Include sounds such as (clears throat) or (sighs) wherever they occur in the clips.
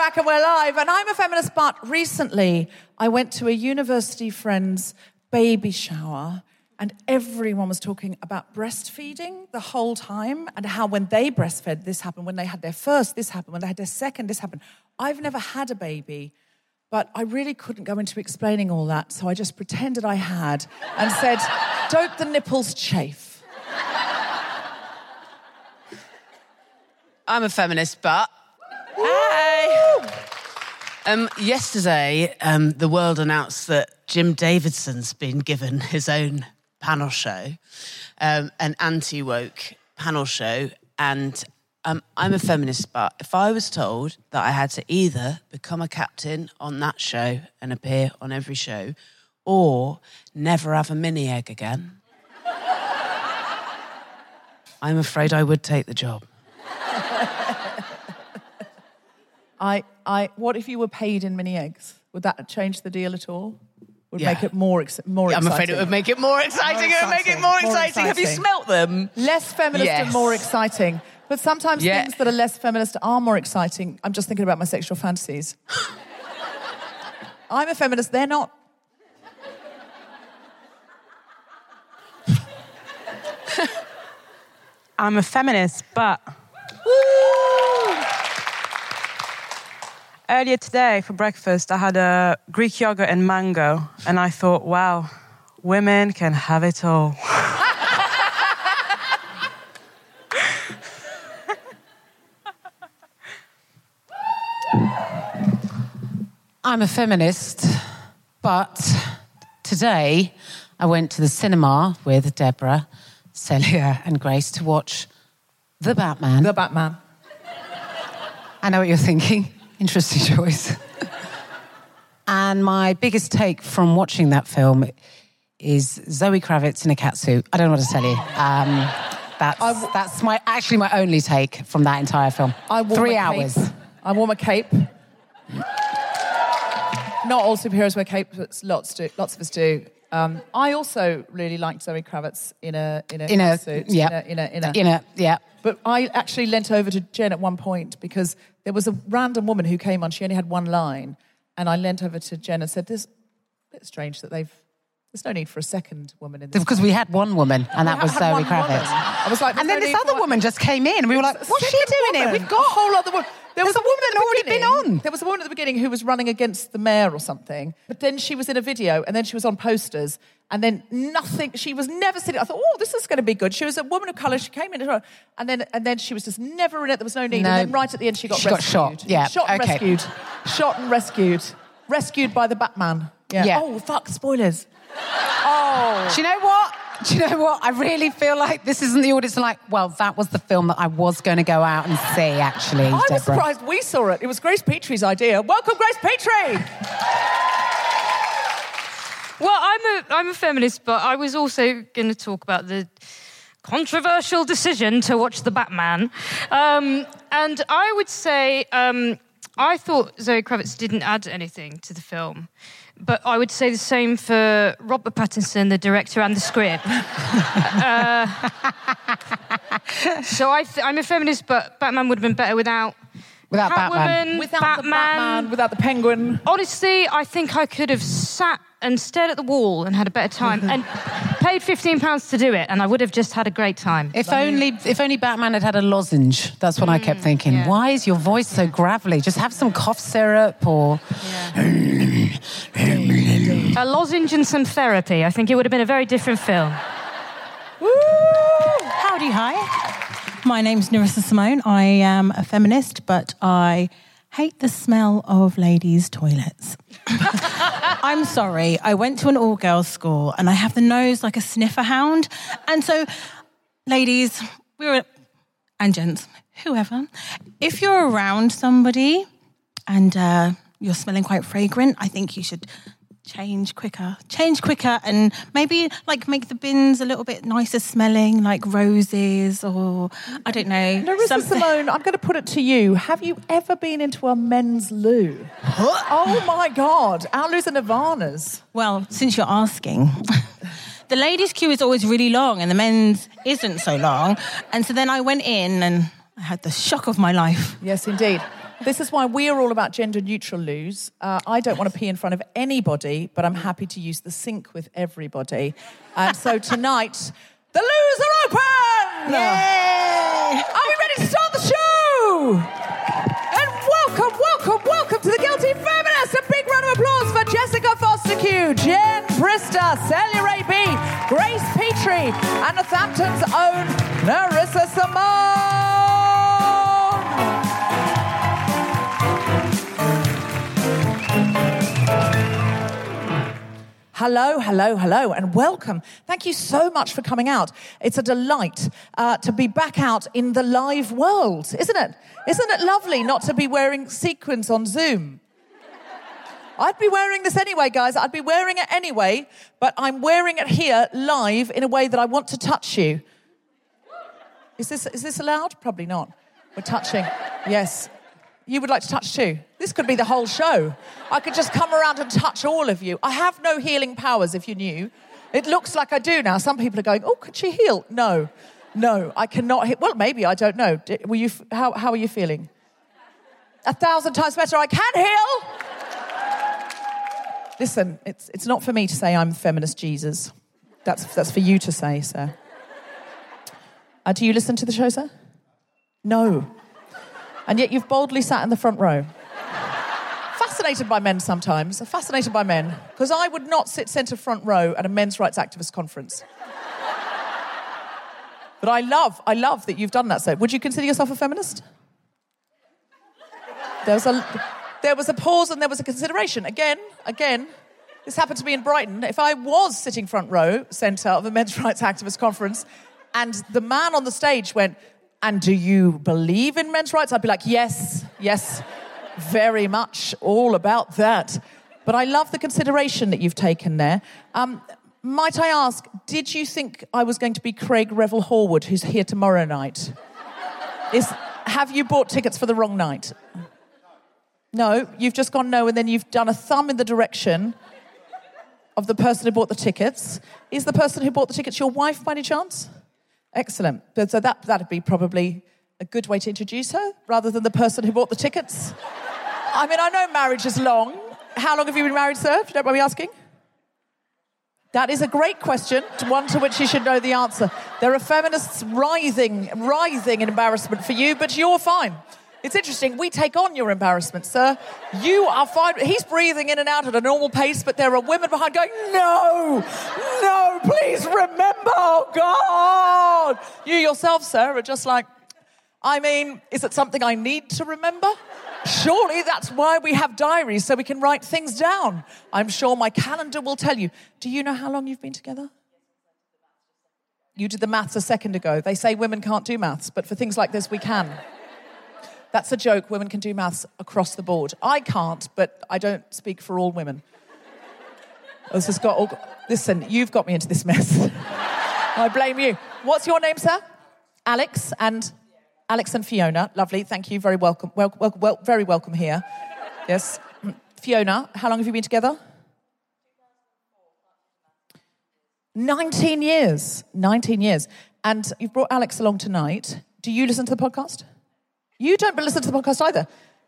back and we're live. And I'm a feminist, but recently I went to a university friend's baby shower and everyone was talking about breastfeeding the whole time and how when they breastfed, this happened. When they had their first, this happened. When they had their second, this happened. I've never had a baby, but I really couldn't go into explaining all that. So I just pretended I had and said, Don't the nipples chafe? I'm a feminist, but. Hey! Um, yesterday, um, the world announced that Jim Davidson's been given his own panel show, um, an anti woke panel show. And um, I'm a feminist, but if I was told that I had to either become a captain on that show and appear on every show, or never have a mini egg again, I'm afraid I would take the job. (laughs) I, I, what if you were paid in mini eggs? Would that change the deal at all? Would Yeah. make it more, ex- more I'm exciting? afraid it would make it more exciting. More It would make it more More exciting. Have you smelt them? Less feminist and more exciting. But sometimes Yeah. things that are less feminist are more exciting. I'm just thinking about my sexual fantasies. (laughs) I'm a feminist, they're not. I'm a feminist, but. Earlier today for breakfast, I had a Greek yogurt and mango, and I thought, wow, women can have it all. I'm a feminist, but today I went to the cinema with Deborah, Celia, and Grace to watch The Batman. The Batman. I know what you're thinking. Interesting (laughs) choice. and my biggest take from watching that film is Zoe Kravitz in a catsuit. I don't know what to tell you. Um, that's, that's my actually my only take from that entire film. I wore Three my cape. hours. I wore my cape. Not all superheroes wear capes, but lots do. Lots of us do. Um, I also really liked Zoe Kravitz in a in a In a suit. yeah, In a in a, in a, yeah. But I actually leant over to Jen at one point because there was a random woman who came on. She only had one line, and I leant over to Jen and said, "This a bit strange that they've. There's no need for a second woman in this." Because we had one woman, and that was Zoe one woman. Kravitz. I was like, and then no this other for- woman just came in, and we were like, "What's she doing here? We've got a whole other woman. There was There's a woman at the already been beginning- on. There was a woman at the beginning who was running against the mayor or something, but then she was in a video, and then she was on posters, and then nothing. She was never sitting. I thought, oh, this is going to be good. She was a woman of colour. She came in, and then and then she was just never in it. There was no need. No. And then right at the end, she got She got shot. Yeah, shot and okay. rescued. Shot and rescued. Rescued by the Batman. Yeah. Yeah. Oh fuck! Spoilers. Oh. Do you know what? (laughs) Do you know what? I really feel like this isn't the audience. Like, well, that was the film that I was going to go out and see. Actually, I was surprised we saw it. It was Grace Petrie's idea. Welcome, Grace Petrie. Well, I'm a I'm a feminist, but I was also going to talk about the controversial decision to watch the Batman, um, and I would say um, I thought Zoe Kravitz didn't add anything to the film. But I would say the same for Robert Pattinson, the director, and the script. (laughs) uh, (laughs) so I I'm a feminist, but Batman would have been better without Without Batman. Without Batman. the Batman, without the Penguin. Honestly, I think I could have sat and stared at the wall and had a better time. And (laughs) paid £15 to do it, and I would have just had a great time. If only, if only Batman had had a lozenge. That's what I kept mm, thinking. yeah. Why is your voice so gravelly? Just have some cough syrup or. A lozenge and some therapy. I think it would have been a very different film. Howdy, hi. My name's Nerissa Simmone. I am a feminist, but I hate the smell of ladies' toilets. (laughs) I'm sorry. I went to an all girls school and I have the nose like a sniffer hound. And so, ladies, we were, and gents, whoever, if you're around somebody and uh, you're smelling quite fragrant, I think you should change quicker change quicker and maybe like make the bins a little bit nicer smelling like roses or i don't know Nerissa something- Simmone, I'm going to put it to you. Have you ever been into a men's loo? oh my God. Our loos are Nirvana's. well since you're asking (laughs) the ladies queue is always really long and the men's isn't so long and so then i went in and i had the shock of my life Yes, indeed. This is why we are all about gender neutral loos. Uh, I don't want to pee in front of anybody, but I'm happy to use the sink with everybody. And so tonight, the loos are open! Yay! Are we ready to start the show? And welcome, welcome, welcome to the Guilty Feminists! A big round of applause for Jessica Fostekew, Jen Brister, Celia Ray B, Grace Petrie, and Northampton's own Nerissa Simmone. Hello, hello, hello, and welcome. Thank you so much for coming out. It's a delight uh, to be back out in the live world, isn't it? Isn't it lovely not to be wearing sequins on Zoom? I'd be wearing this anyway, guys. I'd be wearing it anyway, but I'm wearing it here live in a way that I want to touch you. Is this, is this allowed? Probably not. We're touching. Yes. You would like to touch too? This could be the whole show. I could just come around and touch all of you. I have no healing powers, if you knew. It looks like I do now. Some people are going, oh, could she heal? No, no, I cannot heal. Well, maybe, I don't know. Were you, how, how are you feeling? A thousand times better. I can heal. Listen, it's, it's not for me to say I'm feminist Jesus. That's, that's for you to say, sir. Uh, do you listen to the show, sir? No. And yet you've boldly sat in the front row. fascinated by men sometimes, fascinated by men, because I would not sit centre front row at a men's rights activist conference. but I love, I love that you've done that. So, would you consider yourself a feminist? There was a, there was a pause and there was a consideration. Again, again, this happened to me in Brighton. If I was sitting front row centre of a men's (laughs) rights activist conference, and the man on the stage went, "And do you believe in men's rights?" I'd be like, "Yes, yes, very much, all about that." But I love the consideration that you've taken there. Um, might I ask, did you think I was going to be Craig Revel Horwood, who's here tomorrow night? Is, have you bought tickets for the wrong night? No, you've just gone no, and then you've done a thumb in the direction of the person who bought the tickets. Is the person who bought the tickets your wife by any chance? Excellent. So that, that'd be probably a good way to introduce her rather than the person who bought the tickets. I mean, I know marriage is long. How long have you been married, sir? If you don't mind me asking? That is a great question, one to which you should know the answer. There are feminists writhing, writhing in embarrassment for you, but you're fine. It's interesting. We take on your embarrassment, sir. You are fine. He's breathing in and out at a normal pace, but there are women behind going, No, no, please remember, oh God. You yourself, sir, are just like, I mean, is it something I need to remember? Surely that's why we have diaries, so we can write things down. I'm sure my calendar will tell you. Do you know how long you've been together? You did the maths a second ago. They say women can't do maths, but for things like this, we can. That's a joke. Women can do maths across the board. I can't, but I don't speak for all women. This has got all. Listen, you've got me into this mess. (laughs) I blame you. What's your name, sir? Alex and Alex and Fiona. Lovely. Thank you. Very welcome. Well, well, well, very welcome here. Yes. (clears throat) Fiona, how long have you been together? 19 years. 19 years. And you've brought Alex along tonight. Do you listen to the podcast? You don't listen to the podcast either.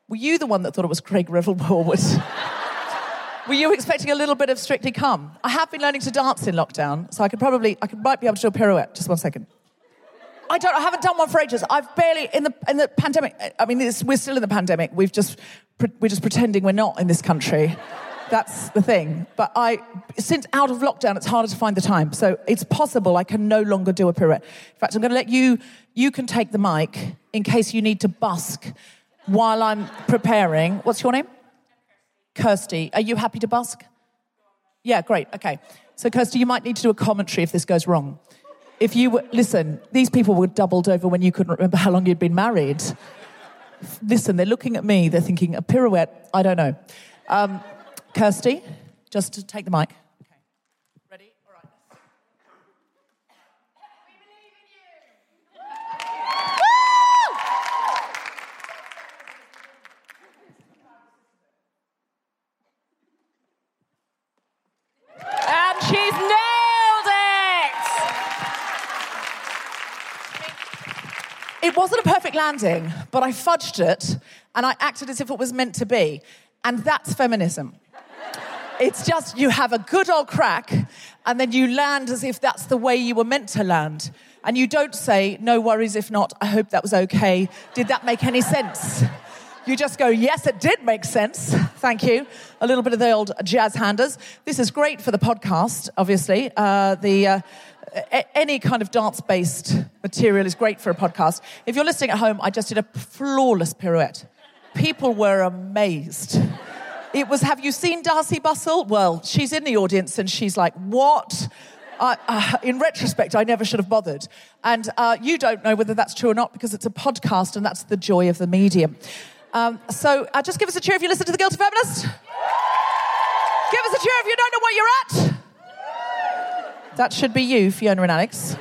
Were you the one that thought it was Craig Revel Horwood? (laughs) Were you expecting a little bit of Strictly Come? I have been learning to dance in lockdown, so I could probably, I could, might be able to do a pirouette. Just one second. I don't. I haven't done one for ages. I've barely in the in the pandemic. I mean, we're still in the pandemic. We've just we're just pretending we're not in this country. That's the thing. But I, since out of lockdown, it's harder to find the time. So it's possible I can no longer do a pirouette. In fact, I'm going to let you. You can take the mic in case you need to busk while I'm preparing. What's your name? Kirsty. Are you happy to busk? Yeah, great. Okay. So, Kirsty, you might need to do a commentary if this goes wrong. If you were, listen, these people were doubled over when you couldn't remember how long you'd been married. Listen, they're looking at me, they're thinking, a pirouette, I don't know. Um, Kirsty, just to take the mic. Okay. Ready? All right. And she's nailed it! It wasn't a perfect landing, but I fudged it and I acted as if it was meant to be. And that's feminism. It's just you have a good old crack and then you land as if that's the way you were meant to land. And you don't say, no worries if not, I hope that was okay. Did that make any sense? You just go, yes, it did make sense. Thank you. A little bit of the old jazz handers. This is great for the podcast, obviously. Uh, the. Uh, a- any kind of dance based material is great for a podcast. If you're listening at home, I just did a flawless pirouette. People were amazed. It was, have you seen Darcey Bussell? Well, she's in the audience and she's like, what? Uh, in retrospect, I never should have bothered. And uh, you don't know whether that's true or not because it's a podcast and that's the joy of the medium. Um, so uh, just give us a cheer if you listen to The Guilty Feminist. Give us a cheer if you don't know what you're at. That should be you, Fiona and Alex.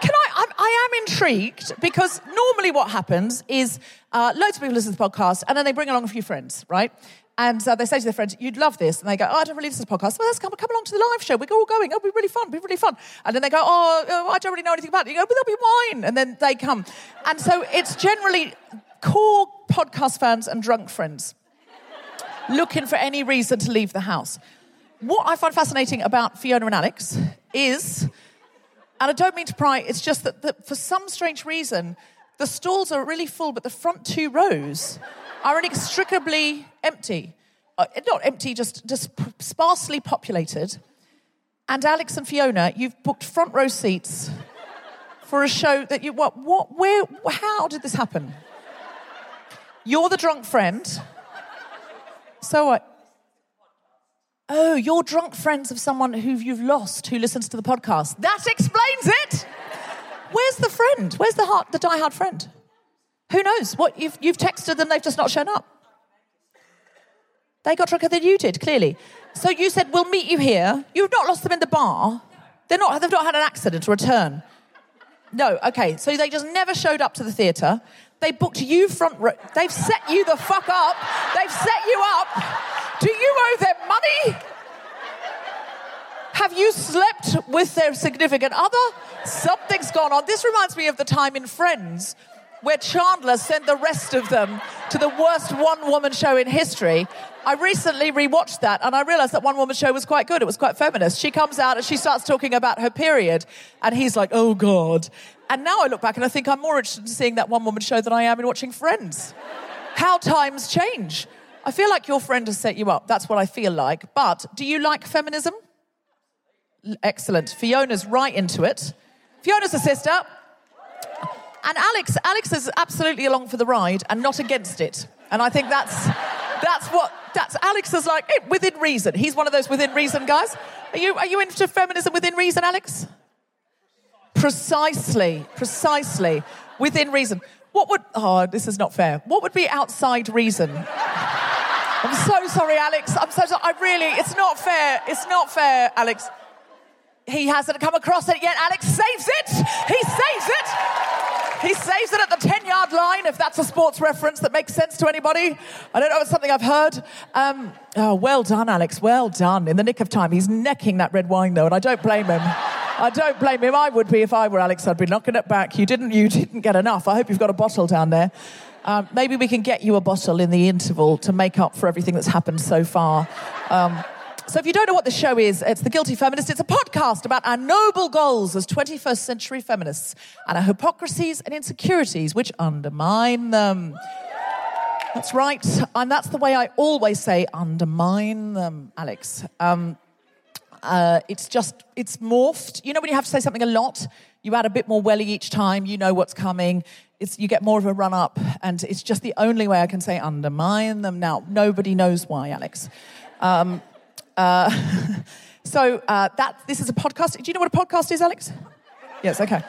Can I? I'm, I am intrigued because normally what happens is uh, loads of people listen to the podcast and then they bring along a few friends, right? And uh, they say to their friends, "You'd love this," and they go, "Oh, I don't really listen to podcasts. Well, let's come, come along to the live show. We're all going. It'll be really fun. It'll be really fun." And then they go, "Oh, oh, I don't really know anything about it." You go, "But there'll be wine," and then they come. And so it's generally core podcast fans and drunk friends looking for any reason to leave the house. What I find fascinating about Fiona and Alex is, and I don't mean to pry, it's just that, that for some strange reason, the stalls are really full, but the front two rows are inextricably empty. Uh, not empty, just, just sparsely populated. And Alex and Fiona, you've booked front row seats for a show that you, what, what, where, how did this happen? You're the drunk friend. So what? Oh, you're drunk friends of someone who you've lost who listens to the podcast. That explains it. Where's the friend? Where's the heart, the diehard friend? Who knows? What you've, you've texted them, they've just not shown up. They got drunker than you did, clearly. So you said we'll meet you here. You've not lost them in the bar. They're not. They've not had an accident or a turn. No. Okay. So they just never showed up to the theatre. They booked you front row. They've set you the fuck up. They've set you up. Do you owe them money? Have you slept with their significant other? Something's gone on. This reminds me of the time in Friends where Chandler sent the rest of them to the worst one woman show in history. I recently rewatched that and I realized that one woman show was quite good. It was quite feminist. She comes out and she starts talking about her period, and he's like, oh God. And now I look back and I think I'm more interested in seeing that one woman show than I am in watching Friends. How times change. I feel like your friend has set you up. That's what I feel like. But do you like feminism? Excellent. Fiona's right into it. Fiona's a sister. And Alex, Alex is absolutely along for the ride and not against it. And I think that's that's what that's Alex is like eh, within reason. He's one of those within reason guys. Are you are you into feminism within reason, Alex? Precisely, precisely within reason. What would oh this is not fair. What would be outside reason? I'm so sorry, Alex. I'm so sorry. I really, it's not fair. It's not fair, Alex. He hasn't come across it yet. Alex saves it. He saves it. He saves it at the 10 yard line, if that's a sports reference that makes sense to anybody. I don't know, it's something I've heard. Um, oh, well done, Alex. Well done. In the nick of time. He's necking that red wine, though, and I don't blame him. I don't blame him. I would be if I were Alex. I'd be knocking it back. You didn't, you didn't get enough. I hope you've got a bottle down there. Um, maybe we can get you a bottle in the interval to make up for everything that's happened so far. Um, so, if you don't know what the show is, it's The Guilty Feminist. It's a podcast about our noble goals as 21st century feminists and our hypocrisies and insecurities which undermine them. That's right. And that's the way I always say undermine them, Alex. Um, uh, it's just, it's morphed. You know, when you have to say something a lot, you add a bit more welly each time, you know what's coming. It's, you get more of a run up, and it's just the only way I can say undermine them now. Nobody knows why, Alex. Um, uh, (laughs) so uh, that this is a podcast. Do you know what a podcast is, Alex? Yes. Okay.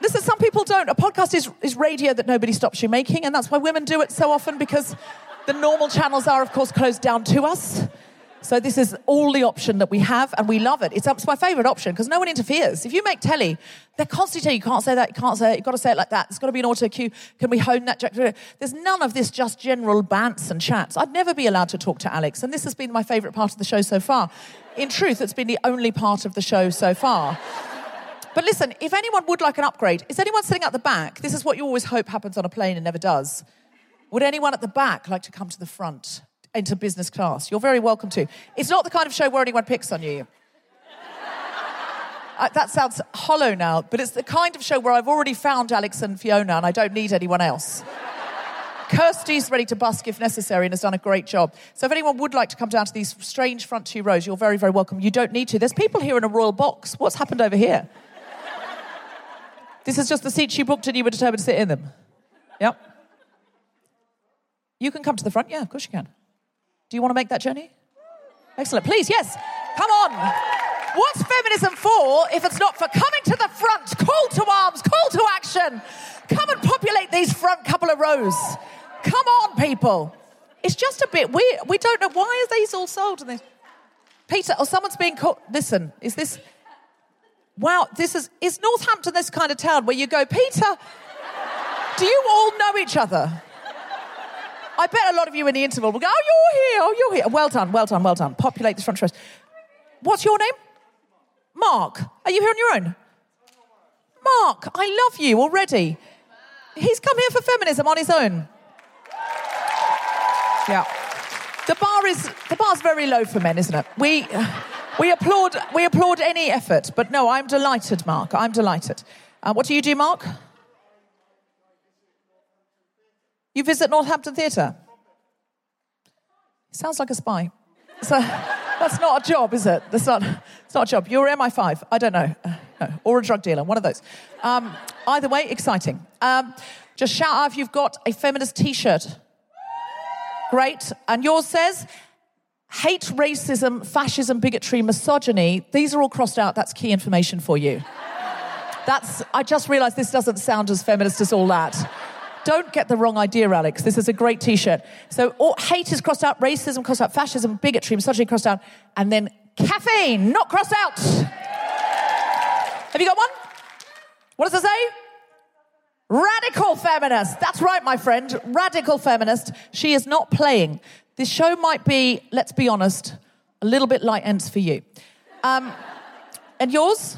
Listen, some people don't. A podcast is, is radio that nobody stops you making, and that's why women do it so often because the normal channels are, of course, closed down to us. So this is all the option that we have, and we love it. It's, it's my favourite option because no one interferes. If you make telly, they're constantly telling you, you can't say that, you can't say it, you've got to say it like that. There's got to be an auto cue. Can we hone that? There's none of this just general bants and chats. I'd never be allowed to talk to Alex, and this has been my favourite part of the show so far. In truth, it's been the only part of the show so far. But listen, if anyone would like an upgrade, is anyone sitting at the back? This is what you always hope happens on a plane and never does. Would anyone at the back like to come to the front? Into business class. You're very welcome to. It's not the kind of show where anyone picks on you. uh, that sounds hollow now, but it's the kind of show where I've already found Alex and Fiona and I don't need anyone else. Kirsty's ready to busk if necessary and has done a great job. So if anyone would like to come down to these strange front two rows, you're very, very welcome. You don't need to. There's people here in a royal box. What's happened over here? this is just the seats you booked and you were determined to sit in them. Yep. You can come to the front. Yeah, of course you can. Do you want to make that journey? Excellent. Please, yes. Come on. What's feminism for if it's not for coming to the front, call to arms, call to action? Come and populate these front couple of rows. Come on, people. It's just a bit weird. We don't know why are these all sold. This Peter, or someone's being called. Listen, is this? Wow, this is is Northampton this kind of town where you go, Peter? Do you all know each other? I bet a lot of you in the interval will go, oh, you're here, oh, you're here. Well done, well done, well done. Populate this front row. What's your name? Mark. Are you here on your own? Mark, I love you already. He's come here for feminism on his own. Yeah. The bar is the bar's very low for men, isn't it? We we applaud we applaud any effort, but no, I'm delighted, Mark. I'm delighted. Uh, what do you do, Mark? You visit Northampton Theatre? Sounds like a spy. So (laughs) that's not a job, is it? That's not, it's not a job. You're MI5. I don't know. Uh, no. Or a drug dealer, one of those. Um, either way, exciting. Um, just shout out if you've got a feminist t shirt. Great. And yours says, hate racism, fascism, bigotry, misogyny. These are all crossed out. That's key information for you. That's, I just realized this doesn't sound as feminist as all that. Don't get the wrong idea, Alex. This is a great t shirt. So, all, hate is crossed out, racism crossed out, fascism, bigotry, misogyny crossed out, and then caffeine not crossed out. Have you got one? What does it say? Radical feminist. That's right, my friend. Radical feminist. She is not playing. This show might be, let's be honest, a little bit light ends for you. Um, and yours?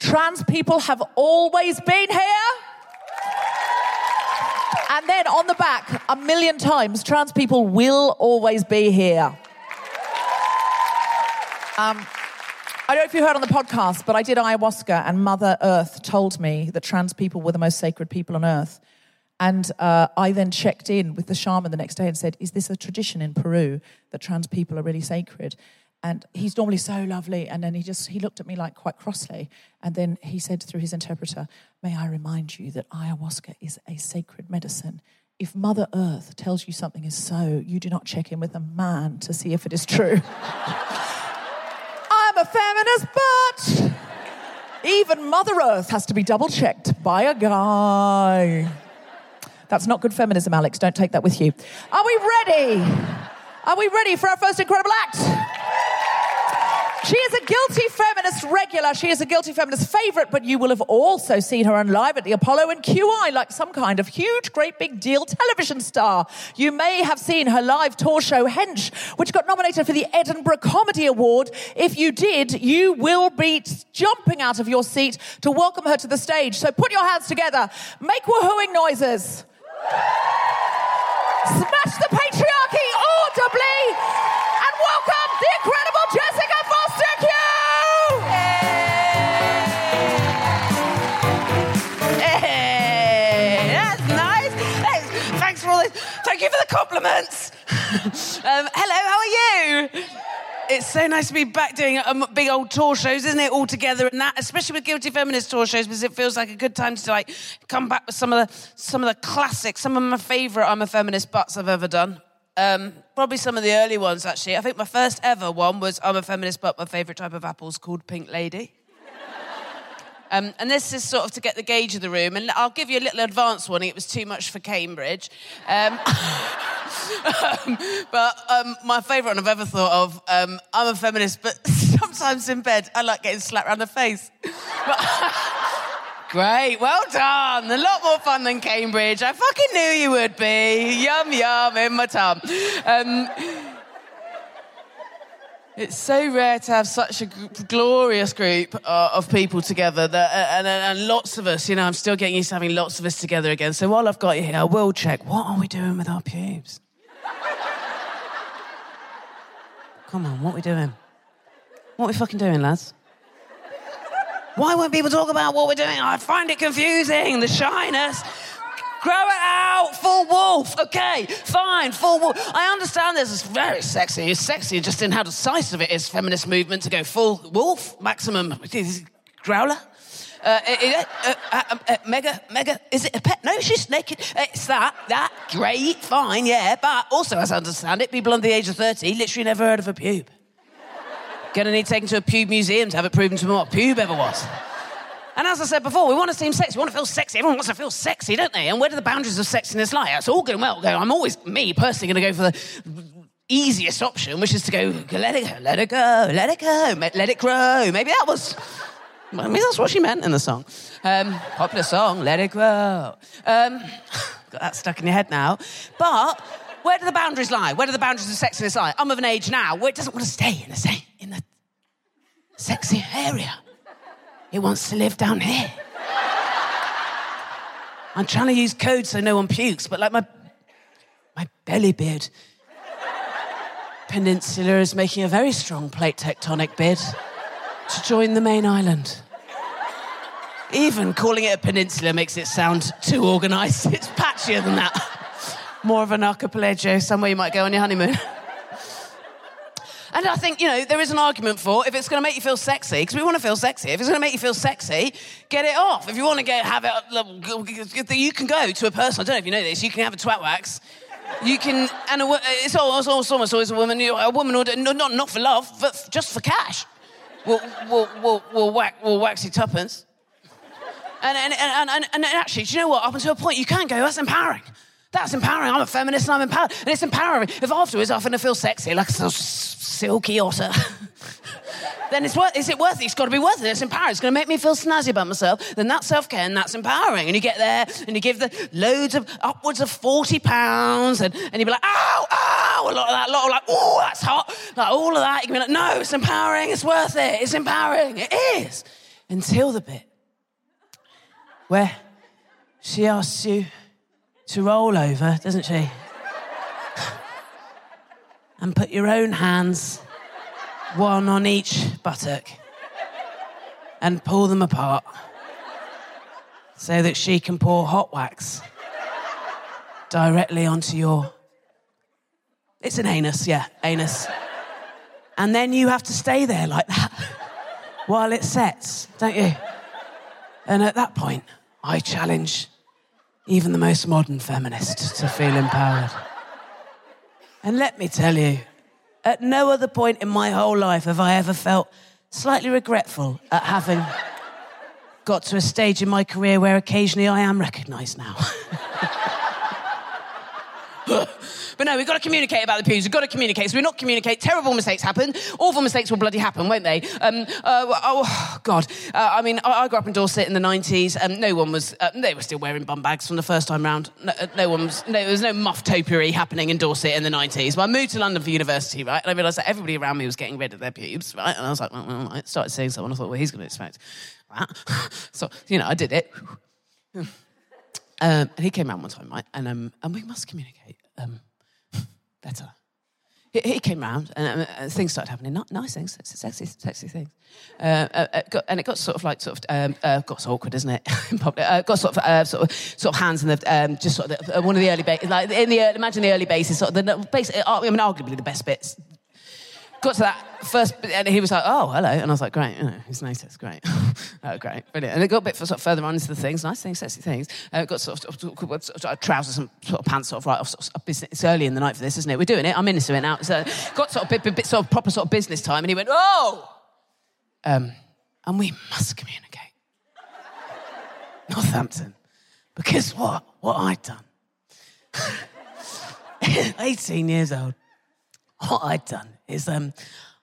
Trans people have always been here. And then on the back, a million times, trans people will always be here. Um, I don't know if you heard on the podcast, but I did ayahuasca, and Mother Earth told me that trans people were the most sacred people on earth. And uh, I then checked in with the shaman the next day and said, Is this a tradition in Peru that trans people are really sacred? And he's normally so lovely. And then he just, he looked at me like quite crossly. And then he said through his interpreter, May I remind you that ayahuasca is a sacred medicine. If Mother Earth tells you something is so, you do not check in with a man to see if it is true. (laughs) I'm a feminist, but even Mother Earth has to be double checked by a guy. That's not good feminism, Alex. Don't take that with you. Are we ready? Are we ready for our first incredible act? She is a guilty feminist regular. She is a guilty feminist favorite, but you will have also seen her on live at the Apollo and QI like some kind of huge, great big deal television star. You may have seen her live tour show Hench, which got nominated for the Edinburgh Comedy Award. If you did, you will be jumping out of your seat to welcome her to the stage. So put your hands together, make woohooing noises. smash the compliments. (laughs) um, hello, how are you? It's so nice to be back doing um, big old tour shows, isn't it? All together and that, especially with Guilty Feminist tour shows, because it feels like a good time to like come back with some of the some of the classics, some of my favourite I'm a Feminist butts I've ever done. Um, probably some of the early ones actually. I think my first ever one was I'm a Feminist, but my favourite type of apple's called Pink Lady. Um, and this is sort of to get the gauge of the room. And I'll give you a little advance warning. It was too much for Cambridge. Um, (laughs) um, but um, my favourite one I've ever thought of, um, I'm a feminist, but (laughs) sometimes in bed I like getting slapped around the face. (laughs) Great, well done. A lot more fun than Cambridge. I fucking knew you would be. Yum, yum in my tum. It's so rare to have such a g- glorious group uh, of people together, that, uh, and, and, and lots of us. You know, I'm still getting used to having lots of us together again. So while I've got you here, I will check. What are we doing with our pubes? Come on, what are we doing? What are we fucking doing, lads? Why won't people talk about what we're doing? I find it confusing. The shyness. Grow it out, full wolf. Okay, fine, full wolf. I understand this is very sexy. It's sexy just in how decisive it is, feminist movement, to go full wolf, maximum growler. Uh, uh, uh, uh, uh, mega, mega, is it a pet? No, she's naked. It's that, that, great, fine, yeah. But also, as I understand it, people under the age of 30 literally never heard of a pube. Gonna need taken to a pube museum to have it proven to them what a pube ever was. And as I said before, we want to seem sexy. We want to feel sexy. Everyone wants to feel sexy, don't they? And where do the boundaries of sexiness lie? It's all and well. I'm always, me personally, going to go for the easiest option, which is to go, let it go, let it go, let it go, let it grow. Maybe that was, maybe that's what she meant in the song. Um, popular song, let it grow. Um, (laughs) got that stuck in your head now. But where do the boundaries lie? Where do the boundaries of sexiness lie? I'm of an age now where it doesn't want to stay in the in the sexy area. It wants to live down here. I'm trying to use code so no one pukes, but like my my belly beard peninsula is making a very strong plate tectonic bid to join the main island. Even calling it a peninsula makes it sound too organised. (laughs) It's patchier than that. More of an archipelago, somewhere you might go on your honeymoon. (laughs) And I think, you know, there is an argument for if it's going to make you feel sexy, because we want to feel sexy. If it's going to make you feel sexy, get it off. If you want to get have it, you can go to a person. I don't know if you know this. You can have a twat wax. You can, and a, it's almost, almost always a woman. A woman will not not for love, but just for cash. We'll we'll we'll, we'll, whack, we'll wax you tuppence. And and, and, and, and actually, do you know what? Up until a point, you can go. That's empowering. That's empowering. I'm a feminist and I'm empowered. And it's empowering. If afterwards I'm going to feel sexy, like a silky otter, (laughs) then it's worth, is it worth it? It's got to be worth it. It's empowering. It's going to make me feel snazzy about myself. Then that's self care and that's empowering. And you get there and you give the loads of, upwards of 40 pounds and, and you'd be like, ow, ow, a lot of that, a lot of like, oh, that's hot. Like all of that. You can be like, no, it's empowering. It's worth it. It's empowering. It is. Until the bit where she asks you, to roll over, doesn't she? and put your own hands, one on each buttock, and pull them apart so that she can pour hot wax directly onto your. It's an anus, yeah, anus. And then you have to stay there like that (laughs) while it sets, don't you? And at that point, I challenge even the most modern feminist to feel empowered. And let me tell you, at no other point in my whole life have I ever felt slightly regretful at having got to a stage in my career where occasionally I am recognised now. (laughs) But no, we've got to communicate about the pews. We've got to communicate. So we not communicate. Terrible mistakes happen. Awful mistakes will bloody happen, won't they? Um, uh, oh, God. Uh, I mean, I, I, grew up in Dorset in the 90s. and no one was, uh, they were still wearing bum bags from the first time round. No, uh, no one was, no, there was no muff topiary happening in Dorset in the 90s. But I moved to London for university, right? And I realised that everybody around me was getting rid of their pubes, right? And I was like, well, well I started seeing someone. I thought, well, he's going to expect that. (laughs) so, you know, I did it. (laughs) Um, and he came around one time, right? And, um, and we must communicate um, better. He, he came round and things started happening. Ni- Nice things, sexy, sexy things. Uh, uh, uh, got, and it got sort of like sort of um, uh, got awkward, isn't it? (laughs) in public. Uh, got sort of uh, sort of sort of hands in the um, just sort of the, one of the early bases, like in the imagine the early bases, sort of the base. I mean, arguably the best bits got to that first and he was like, "Oh, hello," and I was like, "Great, you know, he's noticed, great, (laughs) oh, great, brilliant." And it got a bit sort of further on into the things, nice things, sexy things. Uh, got sort of, sort of, sort of trousers and sort of pants, sort of right off. Sort of. It's early in the night for this, isn't it? We're doing it. I'm into it now. So got sort of bit, bit, bit sort of proper sort of business time, and he went, "Oh," um, and we must communicate, (laughs) Northampton, because what what I'd done, (laughs) 18 years old what I'd done is um,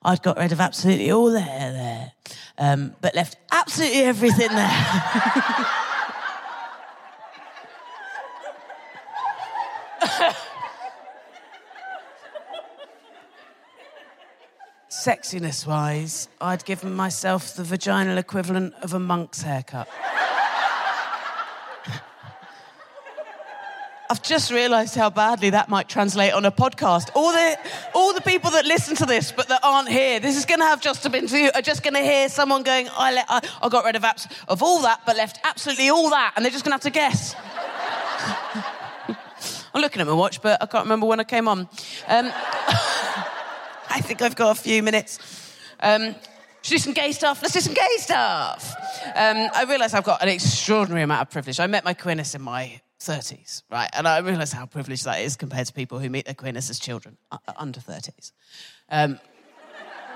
I'd got rid of absolutely all the hair there, um, but left absolutely everything there. Sexiness wise, I'd given myself the vaginal equivalent of a monk's haircut. I've just realised how badly that might translate on a podcast. All the, all the people that listen to this but that aren't here, this is going to have just been to you, are just going to hear someone going, I, let, I, I got rid of, abs- of all that but left absolutely all that, and they're just going to have to guess. (laughs) I'm looking at my watch, but I can't remember when I came on. Um, (laughs) I think I've got a few minutes. Um, should do some gay stuff. Let's do some gay stuff. Um, I realise I've got an extraordinary amount of privilege. I met my queerness in my 30s, right? And I realise how privileged that is compared to people who meet their queerness as children, uh, under 30s. Um,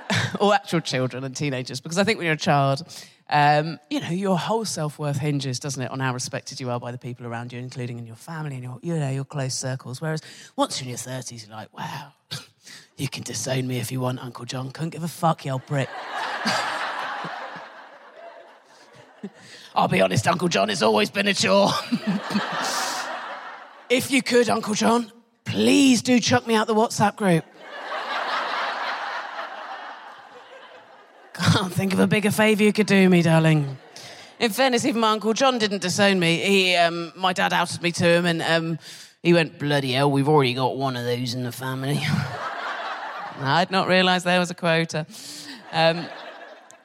(laughs) or actual children and teenagers, because I think when you're a child, um, you know, your whole self worth hinges, doesn't it, on how respected you are by the people around you, including in your family and your, you know, your close circles. Whereas once you're in your 30s, you're like, wow, (laughs) you can disown me if you want, Uncle John. Couldn't give a fuck, you old prick. (laughs) I'll be honest, Uncle John, it's always been a chore. If you could, Uncle John, please do chuck me out the WhatsApp group. Can't think of a bigger favour you could do me, darling. In fairness, even my Uncle John didn't disown me. He, um, my dad outed me to him, and um, he went, Bloody hell, we've already got one of those in the family. (laughs) I'd not realised there was a quota. Um,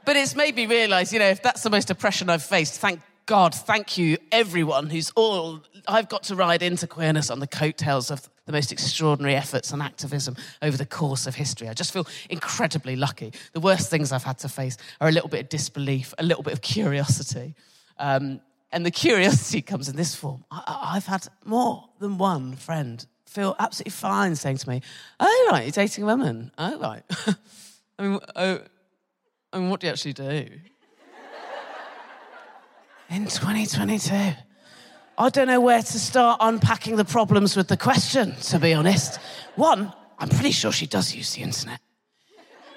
but it's made me realise, you know, if that's the most oppression I've faced, thank God, thank you, everyone who's all. I've got to ride into queerness on the coattails of the most extraordinary efforts and activism over the course of history. I just feel incredibly lucky. The worst things I've had to face are a little bit of disbelief, a little bit of curiosity. Um, and the curiosity (laughs) comes in this form. I, have had more than one friend feel absolutely fine saying to me, Oh, right, you're dating a woman. Oh, right. (laughs) I mean, oh, I mean, what do you actually do? In 2022. I don't know where to start unpacking the problems with the question, to be honest. One, I'm pretty sure she does use the internet.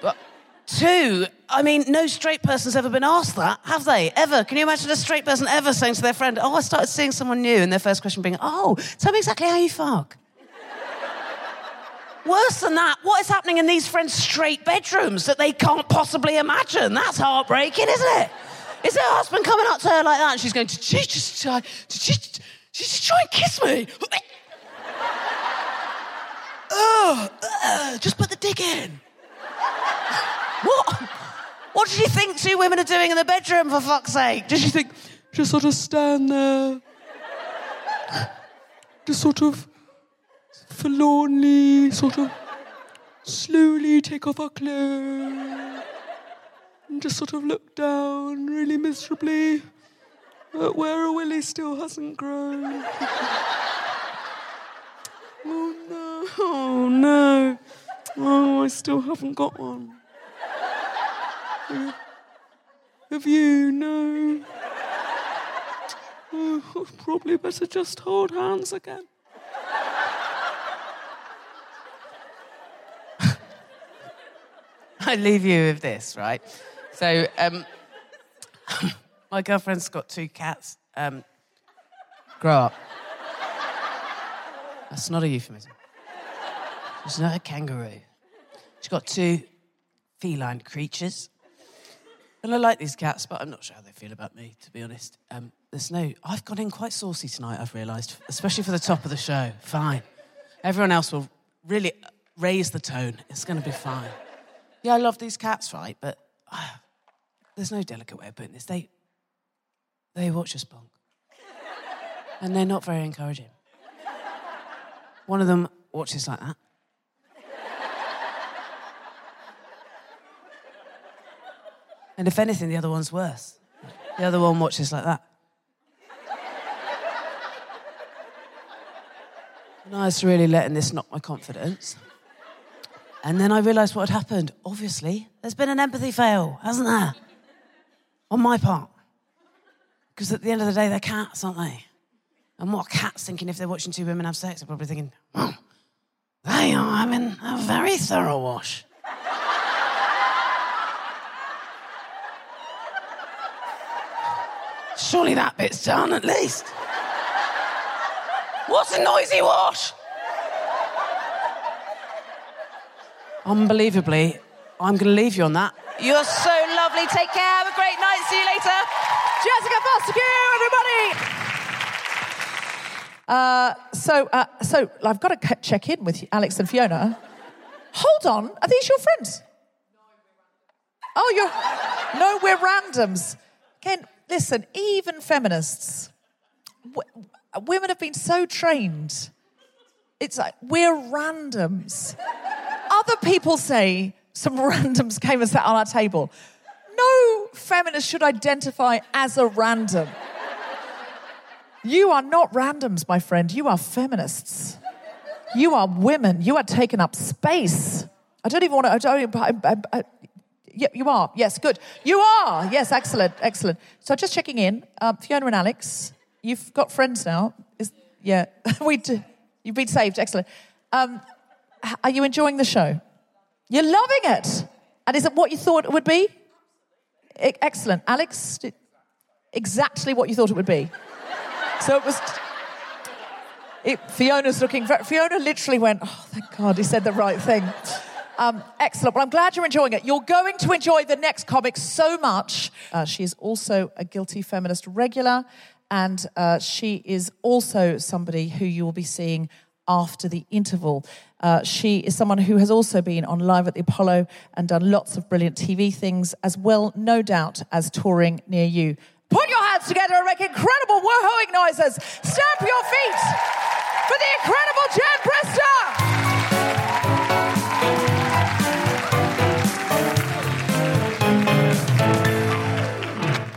But two, I mean, no straight person's ever been asked that, have they? Ever? Can you imagine a straight person ever saying to their friend, Oh, I started seeing someone new, and their first question being, Oh, tell me exactly how you fuck? (laughs) Worse than that, what is happening in these friends' straight bedrooms that they can't possibly imagine? That's heartbreaking, isn't it? Is her husband coming up to her like that and she's going, Did she just try, did she, did she try and kiss me? (laughs) oh, uh, just put the dick in. (laughs) what? What did you think two women are doing in the bedroom, for fuck's sake? Did you think, just sort of stand there? Just sort of forlornly, sort of slowly take off her clothes and just sort of look down really miserably at where a willy still hasn't grown. (laughs) oh no, oh no, oh, I still haven't got one. Have you? No. Oh, probably better just hold hands again. (laughs) I leave you with this, right? So, um, (coughs) my girlfriend's got two cats. Um, grow up. That's not a euphemism. She's not a kangaroo. She's got two feline creatures. And I like these cats, but I'm not sure how they feel about me, to be honest. Um, there's no. I've gone in quite saucy tonight, I've realised, especially for the top of the show. Fine. Everyone else will really raise the tone. It's going to be fine. Yeah, I love these cats, right? But uh, there's no delicate way of putting this. They, they watch us bonk. And they're not very encouraging. One of them watches like that. And if anything, the other one's worse. The other one watches like that. And I was really letting this knock my confidence. And then I realised what had happened. Obviously, there's been an empathy fail, hasn't there? On my part. Because at the end of the day, they're cats, aren't they? And what are cats thinking if they're watching two women have sex? They're probably thinking, oh, they are having a very thorough wash. Surely that bit's done at least. What's a noisy wash? Unbelievably, I'm going to leave you on that. You're so lovely. Take care. Have a great night. See you later. Jessica Fostekew, everybody. Uh, so, uh, so I've got to check in with Alex and Fiona. Hold on, are these your friends? Oh, you're no, we're randoms. Again, listen, even feminists, w- women have been so trained. It's like we're randoms. Other people say some (laughs) randoms came and sat on our table. No feminist should identify as a random. You are not randoms, my friend. You are feminists. You are women. You are taking up space. I don't even want to. I don't. I, I, I, yeah, you are. Yes, good. You are. Yes, excellent, excellent. So just checking in, um, Fiona and Alex, you've got friends now. Is yeah, (laughs) we do. You've been saved. Excellent. Um, are you enjoying the show? You're loving it. And is it what you thought it would be? Excellent. Alex, exactly what you thought it would be. So it was. It, Fiona's looking. Fiona literally went, "Oh, thank God, he said the right thing." Um, excellent. Well, I'm glad you're enjoying it. You're going to enjoy the next comic so much. Uh, she is also a guilty feminist regular, and uh, she is also somebody who you will be seeing after the interval. Uh, she is someone who has also been on Live at the Apollo and done lots of brilliant TV things, as well, no doubt, as touring near you. Put your hands together and make incredible woohooing noises. Stamp your feet for the incredible Jen Brister.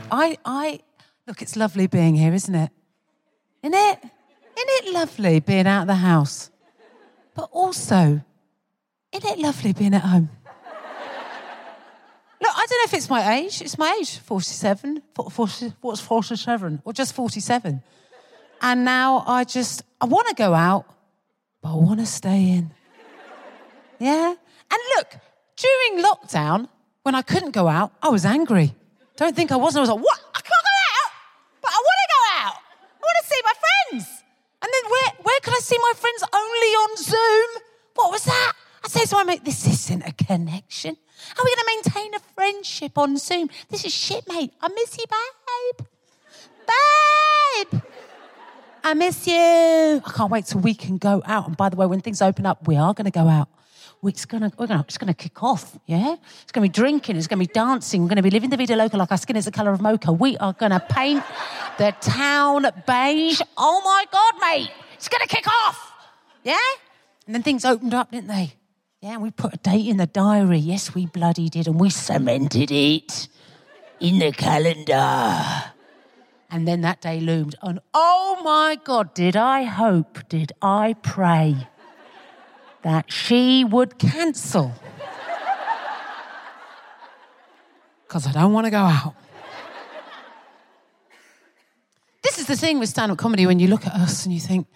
I, I, look, it's lovely being here, isn't it? Isn't it? Isn't it lovely being out of the house? But also, isn't it lovely being at home? Look, I don't know if it's my age. It's my age, 47. 40, what's 47? Or just 47. And now I just, I want to go out, but I want to stay in. Yeah? And look, during lockdown, when I couldn't go out, I was angry. Don't think I wasn't. I was like, what? I can't go out, but I want to go out. I want to see my friends. And then where, I see my friends? Only on Zoom. What was that? I said to my mate, this isn't a connection. How are we going to maintain a friendship on Zoom? This is shit, mate. I miss you, babe. Babe. I miss you. I can't wait till we can go out. And by the way, when things open up, we are going to go out. It's gonna, we're gonna, it's gonna kick off, yeah? It's gonna be drinking, it's gonna be dancing, we're gonna be living the vida loca like our skin is the colour of mocha. We are gonna paint the town beige. Oh my God, mate, it's gonna kick off, yeah? And then things opened up, didn't they? Yeah, and we put a date in the diary. Yes, we bloody did, and we cemented it in the calendar. And then that day loomed, and oh my God, did I hope, did I pray that she would cancel? Because I don't want to go out. This is the thing with stand up comedy when you look at us and you think,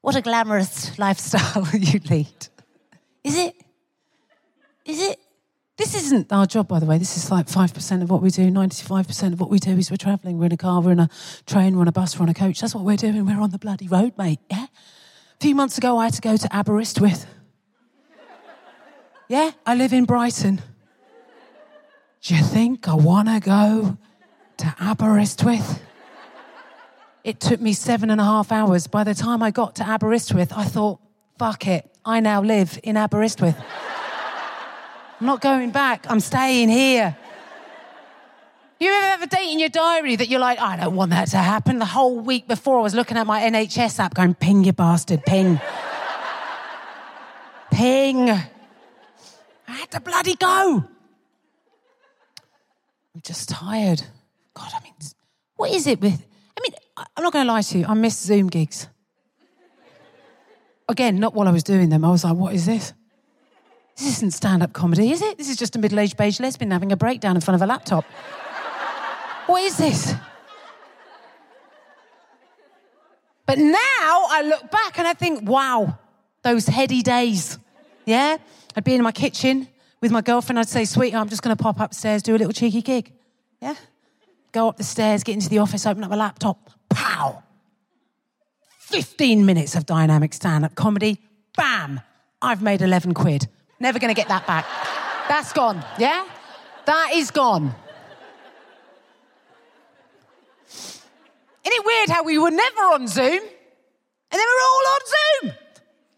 what a glamorous lifestyle (laughs) you lead. Is it? Is it? This isn't our job, by the way. This is like 5% of what we do. 95% of what we do is we're travelling. We're in a car, we're in a train, we're on a bus, we're on a coach. That's what we're doing. We're on the bloody road, mate. Yeah? A few months ago, I had to go to Aberystwyth. Yeah, I live in Brighton. Do you think I want to go to Aberystwyth? It took me seven and a half hours. By the time I got to Aberystwyth, I thought, fuck it. I now live in Aberystwyth. I'm not going back. I'm staying here. You ever have a date in your diary that you're like, I don't want that to happen? The whole week before, I was looking at my NHS app going, ping, you bastard, ping. ping. I had to bloody go. I'm just tired. God, I mean, what is it with. I'm not going to lie to you, I miss Zoom gigs. Again, not while I was doing them. I was like, what is this? This isn't stand up comedy, is it? This is just a middle aged beige lesbian having a breakdown in front of a laptop. (laughs) what is this? But now I look back and I think, wow, those heady days. Yeah? I'd be in my kitchen with my girlfriend. I'd say, sweetheart, I'm just going to pop upstairs, do a little cheeky gig. Yeah? Go up the stairs, get into the office, open up my laptop. Pow! 15 minutes of dynamic stand up comedy. Bam! I've made 11 quid. Never to get that back. That's gone. Yeah? That is gone. Isn't it weird how we were never on Zoom and then we're all on Zoom?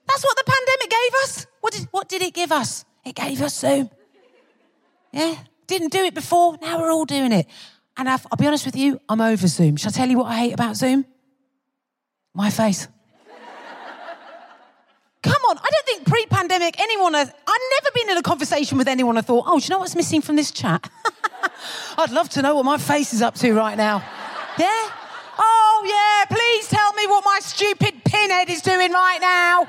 That's what the pandemic gave us. What did, what did it give us? It gave us Zoom. Yeah? Didn't do it before, now we're all doing it. And I've, I'll be honest with you, I'm over Zoom. Shall I tell you what I hate about Zoom? My face. Come on, I don't think pre pandemic anyone has. I've never been in a conversation with anyone I thought, oh, do you know what's missing from this chat? (laughs) I'd love to know what my face is up to right now. Yeah? Oh, yeah, please tell me what my stupid pinhead is doing right now.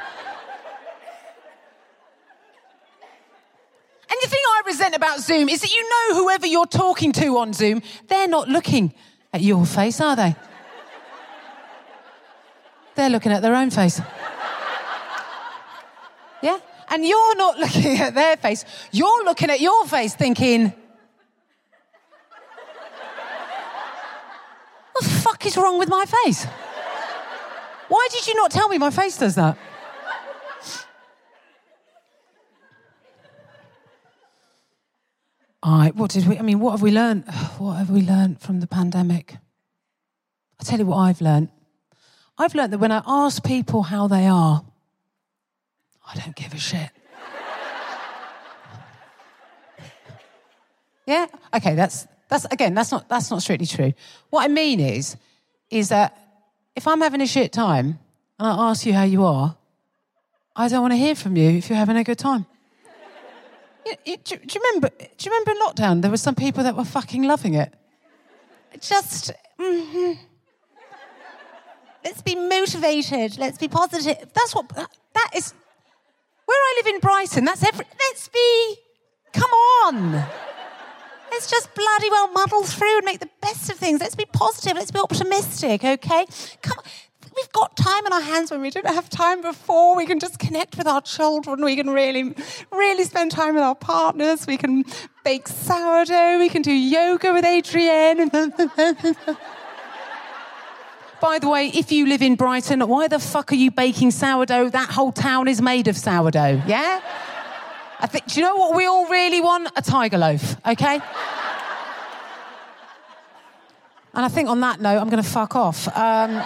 And the thing I resent about Zoom is that you know whoever you're talking to on Zoom, they're not looking at your face, are they? They're looking at their own face. Yeah? And you're not looking at their face. You're looking at your face thinking, what the fuck is wrong with my face? Why did you not tell me my face does that? Right, what did we, I mean, what have we learned? (sighs) What have we learned from the pandemic? I'll tell you what I've learned. I've learned that when I ask people how they are, I don't give a shit. (laughs) yeah? Okay, that's, that's, again, that's not, that's not strictly true. What I mean is, is that if I'm having a shit time and I ask you how you are, I don't want to hear from you if you're having a good time. You- do, do you remember? Do you remember lockdown there were some people that were fucking loving it? Just. mhm. Let's be motivated. Let's be positive. That's what. That, that is. Where I live in Brighton, that's every. Let's be. Come on. Let's just bloody well muddle through and make the best of things. Let's be positive. Let's be optimistic, okay? Come on. We've got time in our hands when we didn't have time before. We can just connect with our children. We can really, really spend time with our partners. We can bake sourdough. We can do yoga with Adrienne. (laughs) By the way, if you live in Brighton, why the fuck are you baking sourdough? That whole town is made of sourdough, yeah? I think, do you know what we all really want? A tiger loaf, okay? And I think on that note, I'm going to fuck off. Um,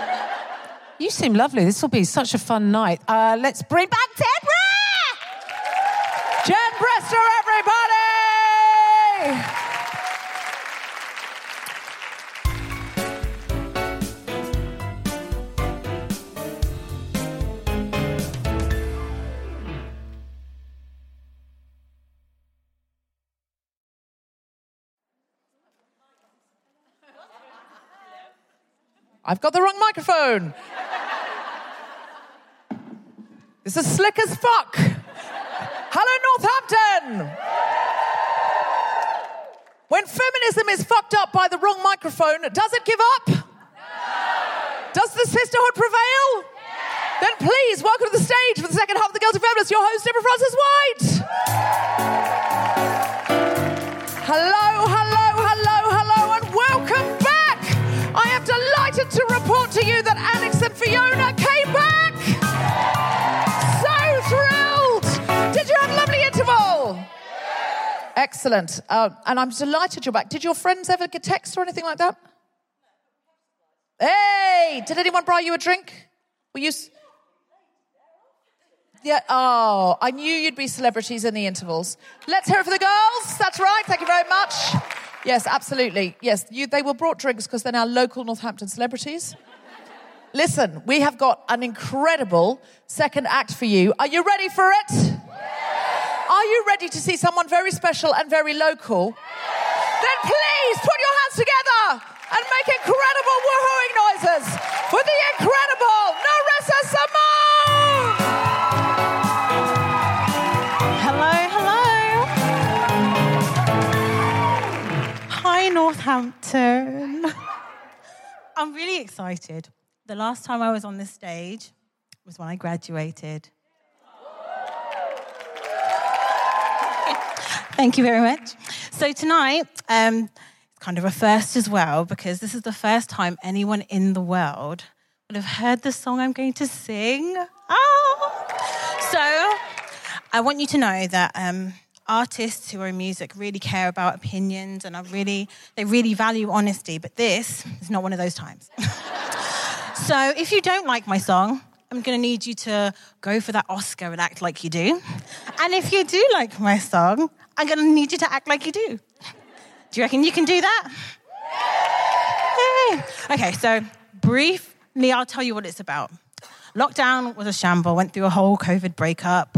you seem lovely. This will be such a fun night. Uh, let's bring back Deborah! Everybody! I've got the wrong microphone. This is slick as fuck. Hello, Northampton. When feminism is fucked up by the wrong microphone, does it give up? Does the sisterhood prevail? Then please welcome to the stage for the second half of the Girls Guilty Feminist, your host, Deborah Frances-White. Hello, hello, delighted to report to you that Alex and Fiona came back. So thrilled. Did you have a lovely interval? Excellent. Uh, and I'm delighted you're back. Did your friends ever get text or anything like that? Hey, did anyone buy you a drink? Were you. Yeah. Oh, I knew you'd be celebrities in the intervals. Let's hear it for the girls. That's right. Thank you very much. Yes, absolutely. Yes, you, they were brought drinks because they're now local Northampton celebrities. Listen, we have got an incredible second act for you. Are you ready for it? Are you ready to see someone very special and very local? Then please put your hands together and make incredible woohooing noises for the incredible Hi, Northampton. (laughs) I'm really excited. The last time I was on this stage was when I graduated. (laughs) Thank you very much. So tonight, um, it's kind of a first as well because this is the first time anyone in the world would have heard the song I'm going to sing. Oh! So I want you to know that um, artists who are in music really care about opinions and are really they really value honesty. But this is not one of those times. (laughs) so if you don't like my song, I'm going to need you to go for that Oscar and act like you do. And if you do like my song, I'm going to need you to act like you do. Do you reckon you can do that? Yay. Okay, so briefly, I'll tell you what it's about. Lockdown was a shamble, went through a whole COVID breakup.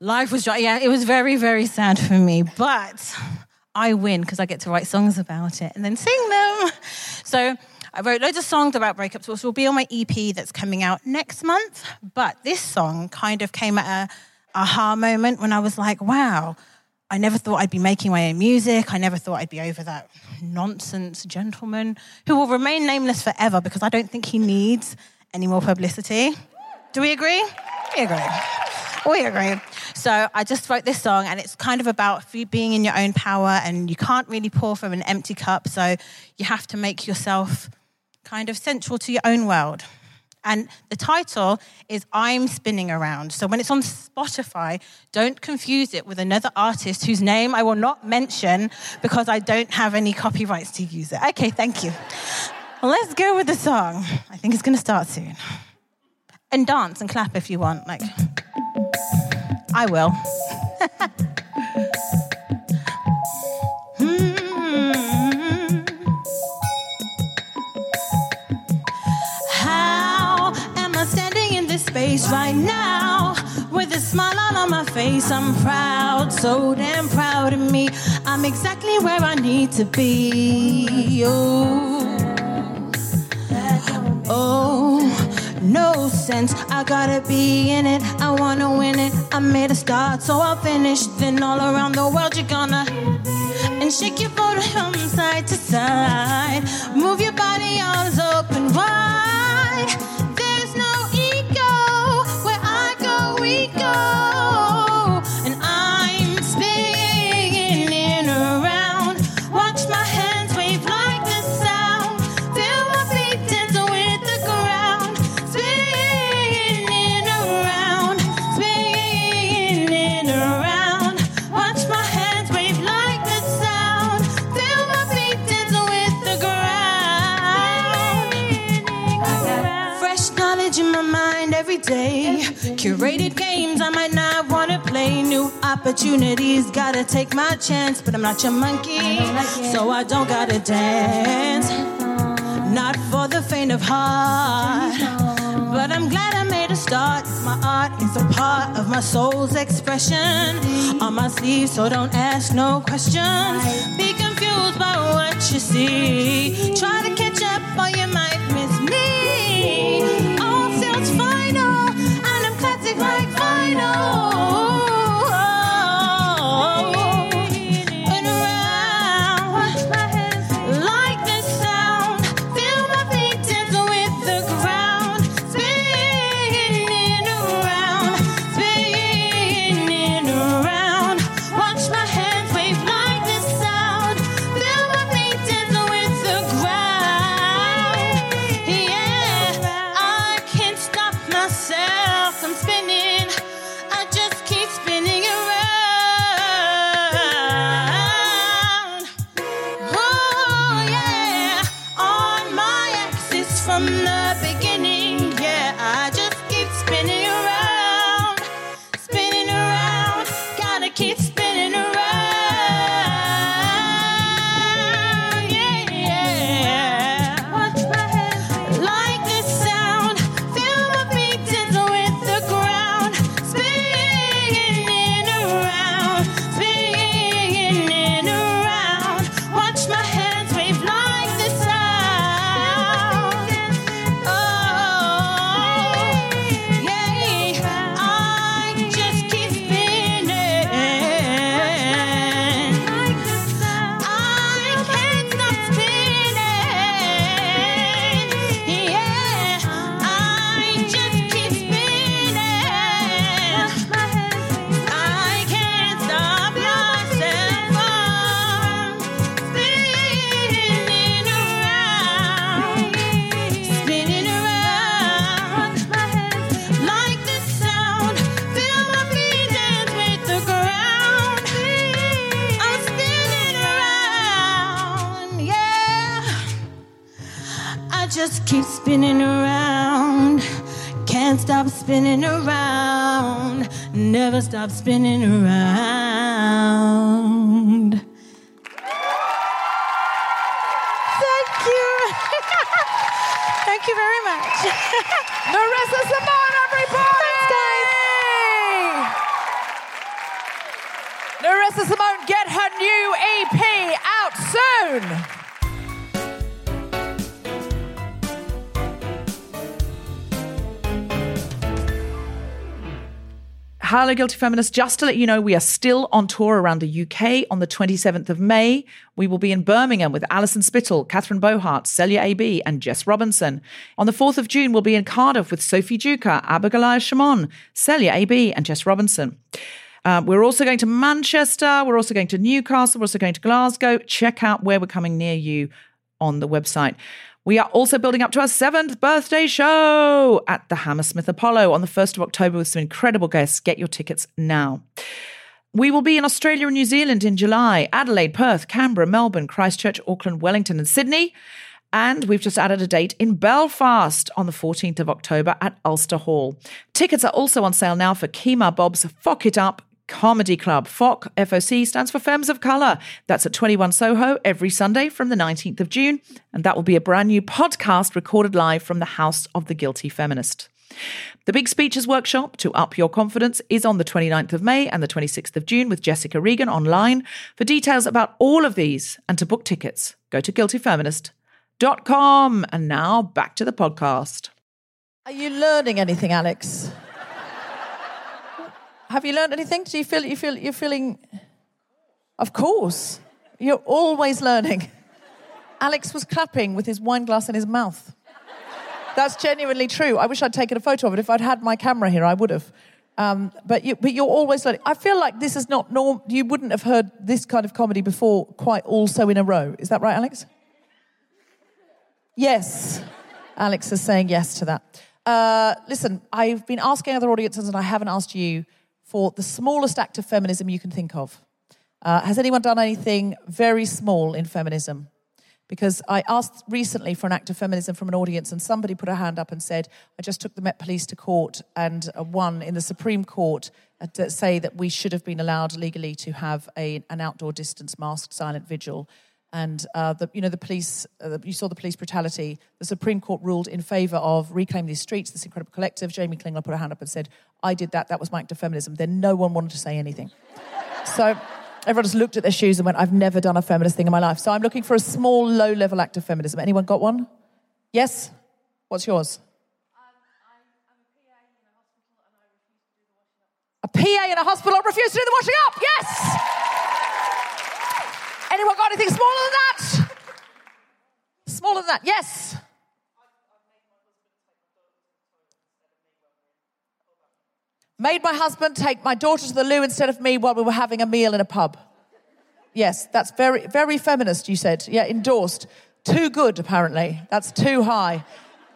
Life was, dry. yeah, it was very, very sad for me, but I win because I get to write songs about it and then sing them. So I wrote loads of songs about breakups, which will be on my EP that's coming out next month. But this song kind of came at a aha moment when I was like, wow, I never thought I'd be making my own music. I never thought I'd be over that nonsense gentleman who will remain nameless forever because I don't think he needs any more publicity. Do we agree? We agree. Oh, we agree. So I just wrote this song, and it's kind of about being in your own power, and you can't really pour from an empty cup. So you have to make yourself kind of central to your own world. And the title is I'm Spinning Around. So when it's on Spotify, don't confuse it with another artist whose name I will not mention because I don't have any copyrights to use it. Okay, thank you. Let's go with the song. I think it's going to start soon. And dance and clap if you want. Like, I will. Hmm. How am I standing in this space right now? With a smile on my face, I'm proud, so damn proud of me. I'm exactly where I need to be. Oh, oh, no sense. I gotta be in it. I wanna win it. I made a start, so I'll finish. Then all around the world, you're gonna and shake your body from side to side. Move your body arms open wide. Curated games I might not wanna play. New opportunities, gotta take my chance. But I'm not your monkey, so I don't gotta dance. Not for the faint of heart. But I'm glad I made a start. My art is a part of my soul's expression. On my sleeve, so don't ask no questions. Be confused by what you see. Try to stop spinning around. Hello, Guilty Feminists. Just to let you know, we are still on tour around the UK on the 27th of May. We will be in Birmingham with Alison Spittle, Catherine Bohart, Celya AB, and Jess Robinson. On the 4th of June, we'll be in Cardiff with Sophie Duker, Abigoliah Schamaun, Celya AB, and Jess Robinson. Uh, we're also going to Manchester. We're also going to Newcastle. We're also going to Glasgow. Check out where we're coming near you on the website. We are also building up to our seventh birthday show at the Hammersmith Apollo on the 1st of October with some incredible guests. Get your tickets now. We will be in Australia and New Zealand in July, Adelaide, Perth, Canberra, Melbourne, Christchurch, Auckland, Wellington, and Sydney. And we've just added a date in Belfast on the 14th of October at Ulster Hall. Tickets are also on sale now for Kemah Bob's Fuck It Up Comedy Club. FOC, FOC, stands for Femmes of Colour. That's at 21 Soho every Sunday from the 19th of June. And that will be a brand new podcast recorded live from the House of the Guilty Feminist. The Big Speeches Workshop to Up Your Confidence is on the 29th of May and the 26th of June with Jessica Regan online. For details about all of these and to book tickets, go to guiltyfeminist.com. And now back to the podcast. Are you learning anything, Alex? Have you learned anything? Do you feel you feel you're feeling? Of course, you're always learning. Alex was clapping with his wine glass in his mouth. That's genuinely true. I wish I'd taken a photo of it. If I'd had my camera here, I would have. Um, but you, but you're always learning. I feel like this is not norm. You wouldn't have heard this kind of comedy before, quite also in a row. Is that right, Alex? Yes. Alex is saying yes to that. Uh, listen, I've been asking other audiences, and I haven't asked you for the smallest act of feminism you can think of. Uh, has anyone done anything very small in feminism? Because I asked recently for an act of feminism from an audience, and somebody put a hand up and said, I just took the Met Police to court and uh, won in the Supreme Court uh, to say that we should have been allowed legally to have a, an outdoor distance masked silent vigil. And uh, the, you know the police, uh, you saw the police brutality. The Supreme Court ruled in favour of reclaiming these streets. This incredible collective. Jamie Klingler put her hand up and said, "I did that. That was my act of feminism." Then no one wanted to say anything. so everyone just looked at their shoes and went, "I've never done a feminist thing in my life." So I'm looking for a small, low-level act of feminism. Anyone got one? Yes. What's yours? A PA in a hospital refused to do the washing up. Yes. Anyone got anything smaller than that? Smaller than that? Yes. Made my husband take my daughter to the loo instead of me while we were having a meal in a pub. Yes, that's very, very feminist, you said. Yeah, endorsed. Too good, apparently. That's too high.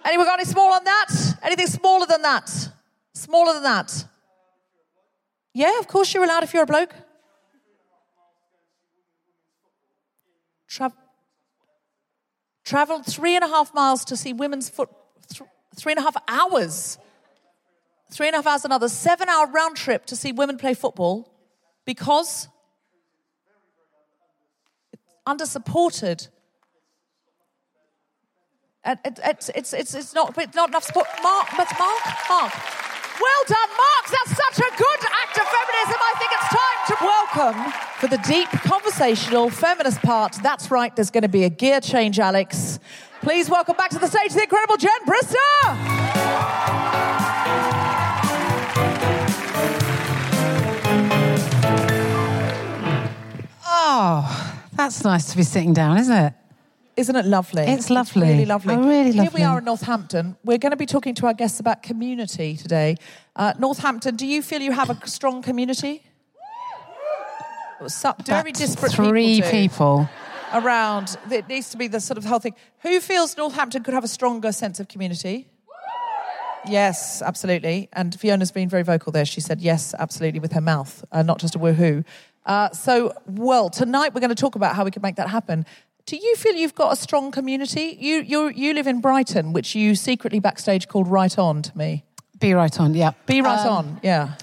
Anyone got any smaller than that? Anything smaller than that? Smaller than that? Yeah, of course you're allowed if you're a bloke. Tra- traveled three and a half miles to see women's foot, th- three and a half hours. Three and a half hours, another seven hour round trip to see women play football because it's under supported. And it, it's, it's, it's, it's not, it's not enough support. Mark, but Mark, Mark. Well done, Mark. That's such a good act of feminism. I think it's time to welcome for the deep conversational feminist part. That's right, there's going to be a gear change, Alex. Please welcome back to the stage the incredible Jen Brister. Oh, that's nice to be sitting down, isn't it? Isn't it lovely? It's lovely. really lovely. Oh, really lovely. Here we are in Northampton. We're going to be talking to our guests about community today. Uh, Northampton, do you feel you have a strong community? Some very disparate three people, people. around. It needs to be the sort of whole thing. Who feels Northampton could have a stronger sense of community? Yes, absolutely. And Fiona's been very vocal there. She said yes, absolutely, with her mouth, uh, not just a woohoo. Uh, so, well, tonight we're going to talk about how we can make that happen. Do you feel you've got a strong community? You you you live in Brighton, which you secretly backstage called Right On to me. Be right on, yeah. Be right Um, on, yeah.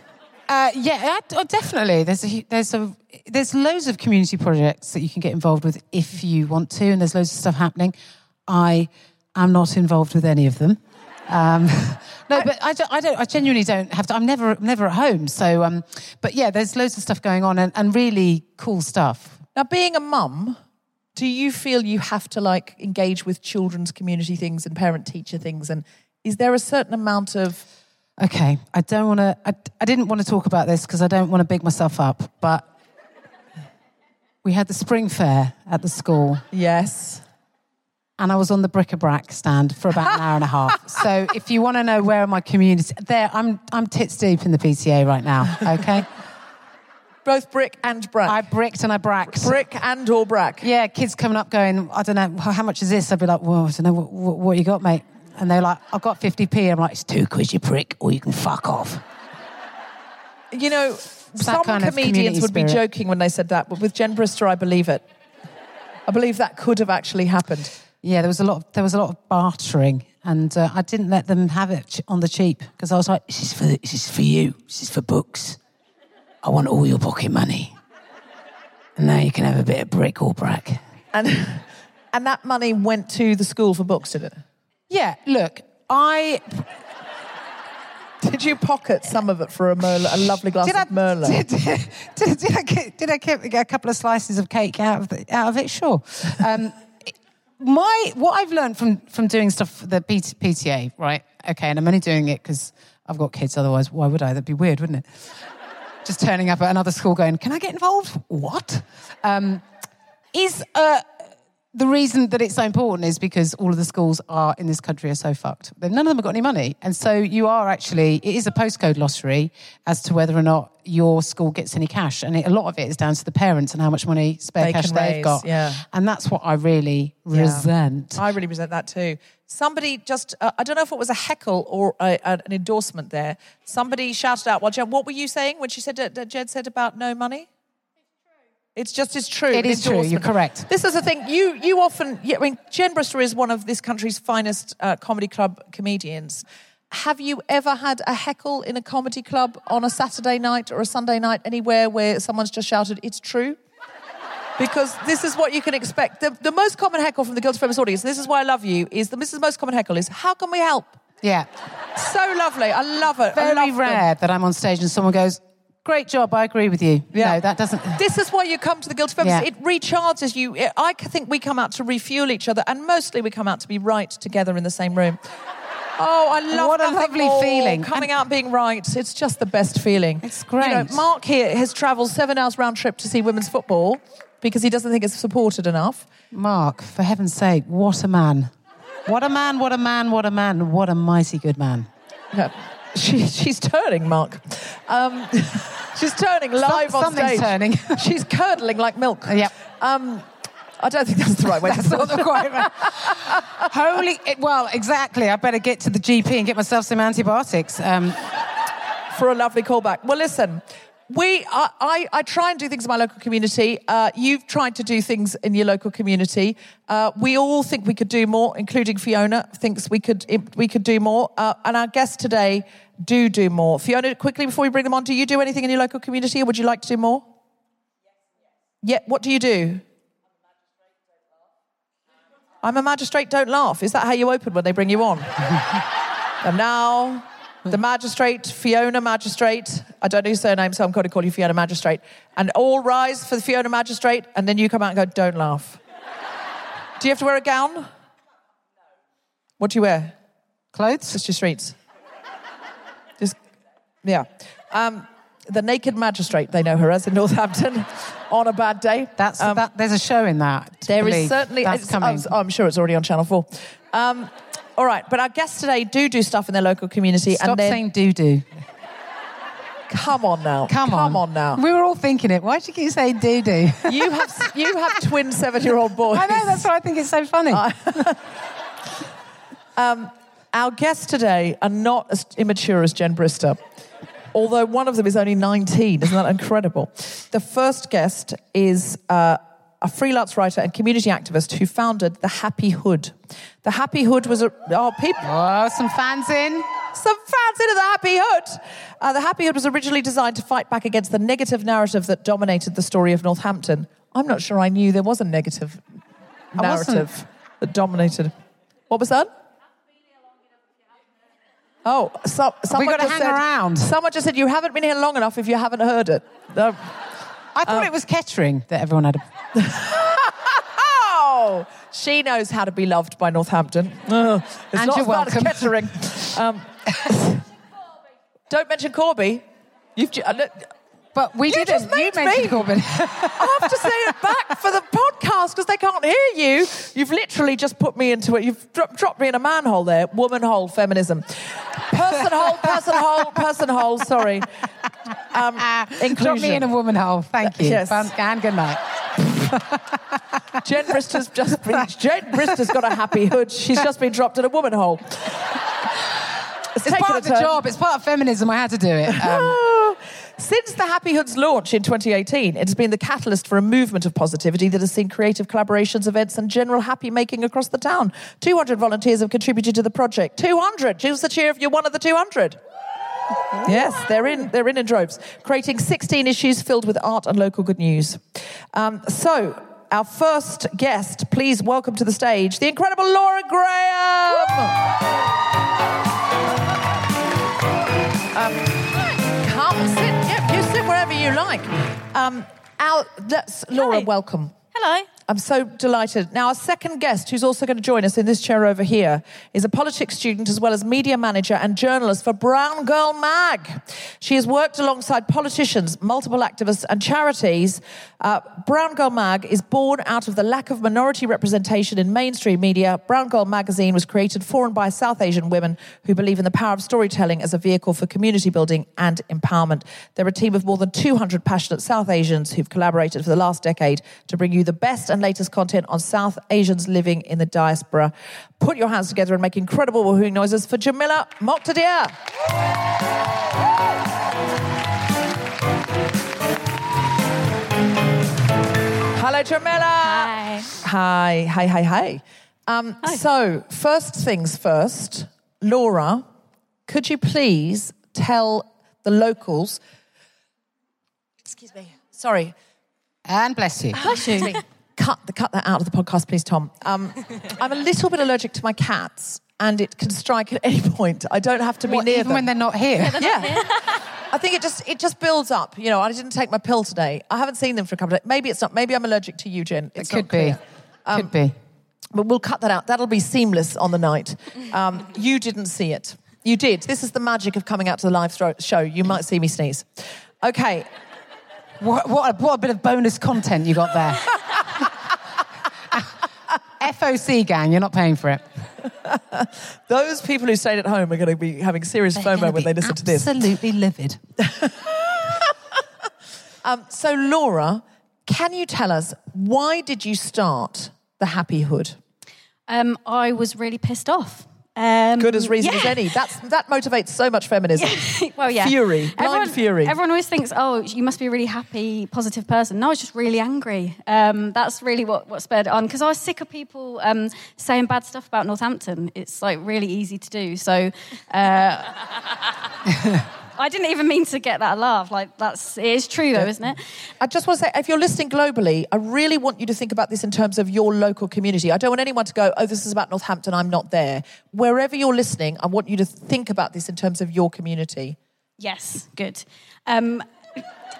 Uh, yeah, uh, definitely. There's a, there's a there's loads of community projects that you can get involved with if you want to, and there's loads of stuff happening. I am not involved with any of them. Um, (laughs) no, but I don't, I don't. I genuinely don't have to. I'm never never at home. So, um, but yeah, there's loads of stuff going on and, and really cool stuff. Now, being a mum, do you feel you have to like engage with children's community things and parent teacher things? And is there a certain amount of Okay, I don't want to. I, I didn't want to talk about this because I don't want to big myself up. But we had the spring fair at the school. yes? and I was on the bric-a-brac stand for about an hour and a half. (laughs) So if you want to know where my community, there, I'm I'm tits deep in the PTA right now. Okay, (laughs) Both brick and brack. I bricked and I bracked. brick and or brack. Yeah, kids coming up going, I don't know how much is this. I'd be like, well, I don't know what, what, what you got, mate. And they're like, I've got 50p. I'm like, it's two quid, you prick, or you can fuck off. You know, some kind of comedians would be spirit. joking when they said that, but with Jen Brister, I believe it. I believe that could have actually happened. Yeah, there was a lot. Of, there was a lot of bartering, and uh, I didn't let them have it ch- on the cheap because I was like, "This is for this is for you. This is for books. I want all your pocket money, and now you can have a bit of brick or brack." And (laughs) and that money went to the school for books, did it? Yeah, look, I Did you pocket some of it for a Merlot, a lovely glass did. I of Merlot? did, (laughs) did, did I get, did I get a couple of slices of cake out of the, out of it? Sure. Um, (laughs) my what I've learned from from doing stuff for the PT, PTA, right? Okay, and I'm only doing it because I've got kids. Otherwise, why would I? That'd be weird, wouldn't it? (laughs) Just turning up at another school, going, "Can I get involved?" What? Um, is uh, the reason that it's so important is because all of the schools are in this country are so fucked. None of them have got any money, and so you are actually it is a postcode lottery as to whether or not your school gets any cash, and it, a lot of it is down to the parents and how much money spare They cash they've raise, got. yeah. and that's what I really resent. I really resent that too. Somebody just, uh, I don't know if it was a heckle or a, an endorsement there. Somebody shouted out, well, Jen, what were you saying when she said that, that Jen said about no money? It's just as true. It is true, you're correct. This is the thing. You you often. Yeah, I mean, Jen Brister is one of this country's finest uh, comedy club comedians. Have you ever had a heckle in a comedy club on a Saturday night or a Sunday night anywhere where someone's just shouted, "It's true"? because this is what you can expect. The, the most common heckle from the Guilty Feminist audience, and this is why I love you, is the, this is the most common heckle is, how can we help? Yeah, So lovely. I love it. I very love them. rare that I'm on stage and someone goes, "Great job, I agree with you." Yeah. No, that doesn't. This is why you come to the Guilty Feminist. Yeah. It recharges you. It- I think we come out to refuel each other, and mostly we come out to be right together in the same room. (laughs) Oh, I love What a lovely more. feeling. Coming And- out being right. It's just the best feeling. It's You know, great. Mark here has travelled seven hours round trip to see women's football because he doesn't think it's supported enough. Mark, for heaven's sake, what a man! What a man! What a man! What a man! What a mighty good man! Yeah. She, she's turning, Mark. Um, (laughs) she's turning live on something's stage. turning. (laughs) she's curdling like milk. Yep. Um, I don't think that's the right way That's to not the right. (laughs) Holy, it, well, exactly. I better get to the GP and get myself some antibiotics. Um, for a lovely callback. Well, listen, we I, I, I try and do things in my local community. Uh, you've tried to do things in your local community. Uh, we all think we could do more, including Fiona thinks we could we could do more. Uh, and our guests today do do more. Fiona, quickly before we bring them on, do you do anything in your local community, or would you like to do more? Yeah. What do you do? I'm a magistrate. Don't laugh. Is that how you open when they bring you on? (laughs) and now the magistrate, Fiona Magistrate. I don't know your surname, so I'm going to call you Fiona Magistrate. And all rise for the Fiona Magistrate, and then you come out and go, don't laugh. Do you have to wear a gown? What do you wear? clothes? Just your streets. Just, yeah. Um, the Naked Magistrate, they know her as in Northampton, (laughs) on a bad day. That's Um, that. There's a show in that. there is certainly. that's coming. I'm, I'm sure it's already on Channel 4. Um, all right, but our guests today do do stuff in their local community. Stop and then, saying do doo. come on now. Come on. Come on now. We were all thinking it. Why do you keep saying doo doo? You have you have twin seven year old boys. (laughs) I know. That's why I think it's so funny. (laughs) Our guests today are not as immature as Jen Brister, although one of them is only 19. Isn't that incredible? The first guest is uh, a freelance writer and community activist who founded the Happy Hood. The Happy Hood was a oh people Oh, some fans in. some fans into the Happy Hood. Uh, the Happy Hood was originally designed to fight back against the negative narrative that dominated the story of Northampton. I'm not sure I knew there was a negative narrative that dominated. What was that? Oh, so, someone gotta hang said, around. Someone just said you haven't been here long enough if you haven't heard it. I thought it was Kettering that everyone had. A... (laughs) Oh, she knows how to be loved by Northampton. (laughs) It's And not you're as bad as welcome. Kettering. Um, don't mention Corby. You've ju- uh, look, But we You didn't. just You made mentioned me. Corbyn. (laughs) I have to say it back for the podcast because they can't hear you. You've literally just put me into it. You've dro- dropped me in a manhole there. Woman hole, feminism. Person hole, person hole, person hole. Sorry. Um. Drop me in a woman hole. Thank you. Yes. Fun- And good night. (laughs) Jen Brister's just been, Jen Brister's got a happy hood. She's just been dropped in a woman hole. It's, It's part of the turn. job. It's part of feminism. I had to do it. Um, (laughs) Since the Happy Hood's launch in 2018, it has been the catalyst for a movement of positivity that has seen creative collaborations, events, and general happy making across the town. 200 volunteers have contributed to the project. 200! Choose the cheer if you're one of the 200. (laughs) Yes, they're in. They're in in droves, creating 16 issues filled with art and local good news. Um, so, our first guest, please welcome to the stage the incredible Laura Graham. Um, come sit. Yep, you sit wherever you like. Um, our, let's, Laura, Hi. welcome. Hello. I'm so delighted. Now, our second guest, who's also going to join us in this chair over here, is a politics student as well as media manager and journalist for Brown Girl Mag. She has worked alongside politicians, multiple activists, and charities. Uh, Brown Girl Mag is born out of the lack of minority representation in mainstream media. Brown Girl magazine was created for and by South Asian women who believe in the power of storytelling as a vehicle for community building and empowerment. They're a team of more than 200 passionate South Asians who've collaborated for the last decade to bring you the best and latest content on South Asians living in the diaspora. Put your hands together and make incredible woohooing noises for Jamilah Moktadir. Hello, Jamilah. Hi. Hi, hi, hi, hi. Um, So, first things first, Laura, could you please tell the locals? Excuse me. Sorry. and bless you. Bless you. (laughs) cut, the, cut that out of the podcast, please, Tom. Um, (laughs) I'm a little bit allergic to my cats, and it can strike at any point. I don't have to be What, near even them. when they're not here. (laughs) yeah. (laughs) I think it just it just builds up. You know, I didn't take my pill today. I haven't seen them for a couple of days. Maybe it's not. Maybe I'm allergic to you, Jen. It's It could be. clear. Could be. But we'll cut that out. That'll be seamless on the night. Um, you didn't see it. You did. This is the magic of coming out to the live show. You might see me sneeze. Okay. What, what, a, what a bit of bonus content you got there. FOC gang, you're not paying for it. (laughs) Those people who stayed at home are going to be having serious FOMO when they listen to this. Absolutely livid. (laughs) Um, so, Laura, can you tell us why did you start the Happy Hood? Um, I was really pissed off. Um, Good as reason as any. That's that motivates so much feminism. (laughs) well, yeah. Fury, blind everyone, fury. Everyone always thinks, oh, you must be a really happy, positive person. No, I was just really angry. Um, that's really what, what spurred it on. Because I was sick of people um, saying bad stuff about Northampton. It's like really easy to do. So uh, (laughs) I didn't even mean to get that laugh. Like that's it is true though, isn't it? I just want to say, if you're listening globally, I really want you to think about this in terms of your local community. I don't want anyone to go, oh, this is about Northampton, I'm not there. Wherever you're listening, I want you to think about this in terms of your community. Yes, good. Um,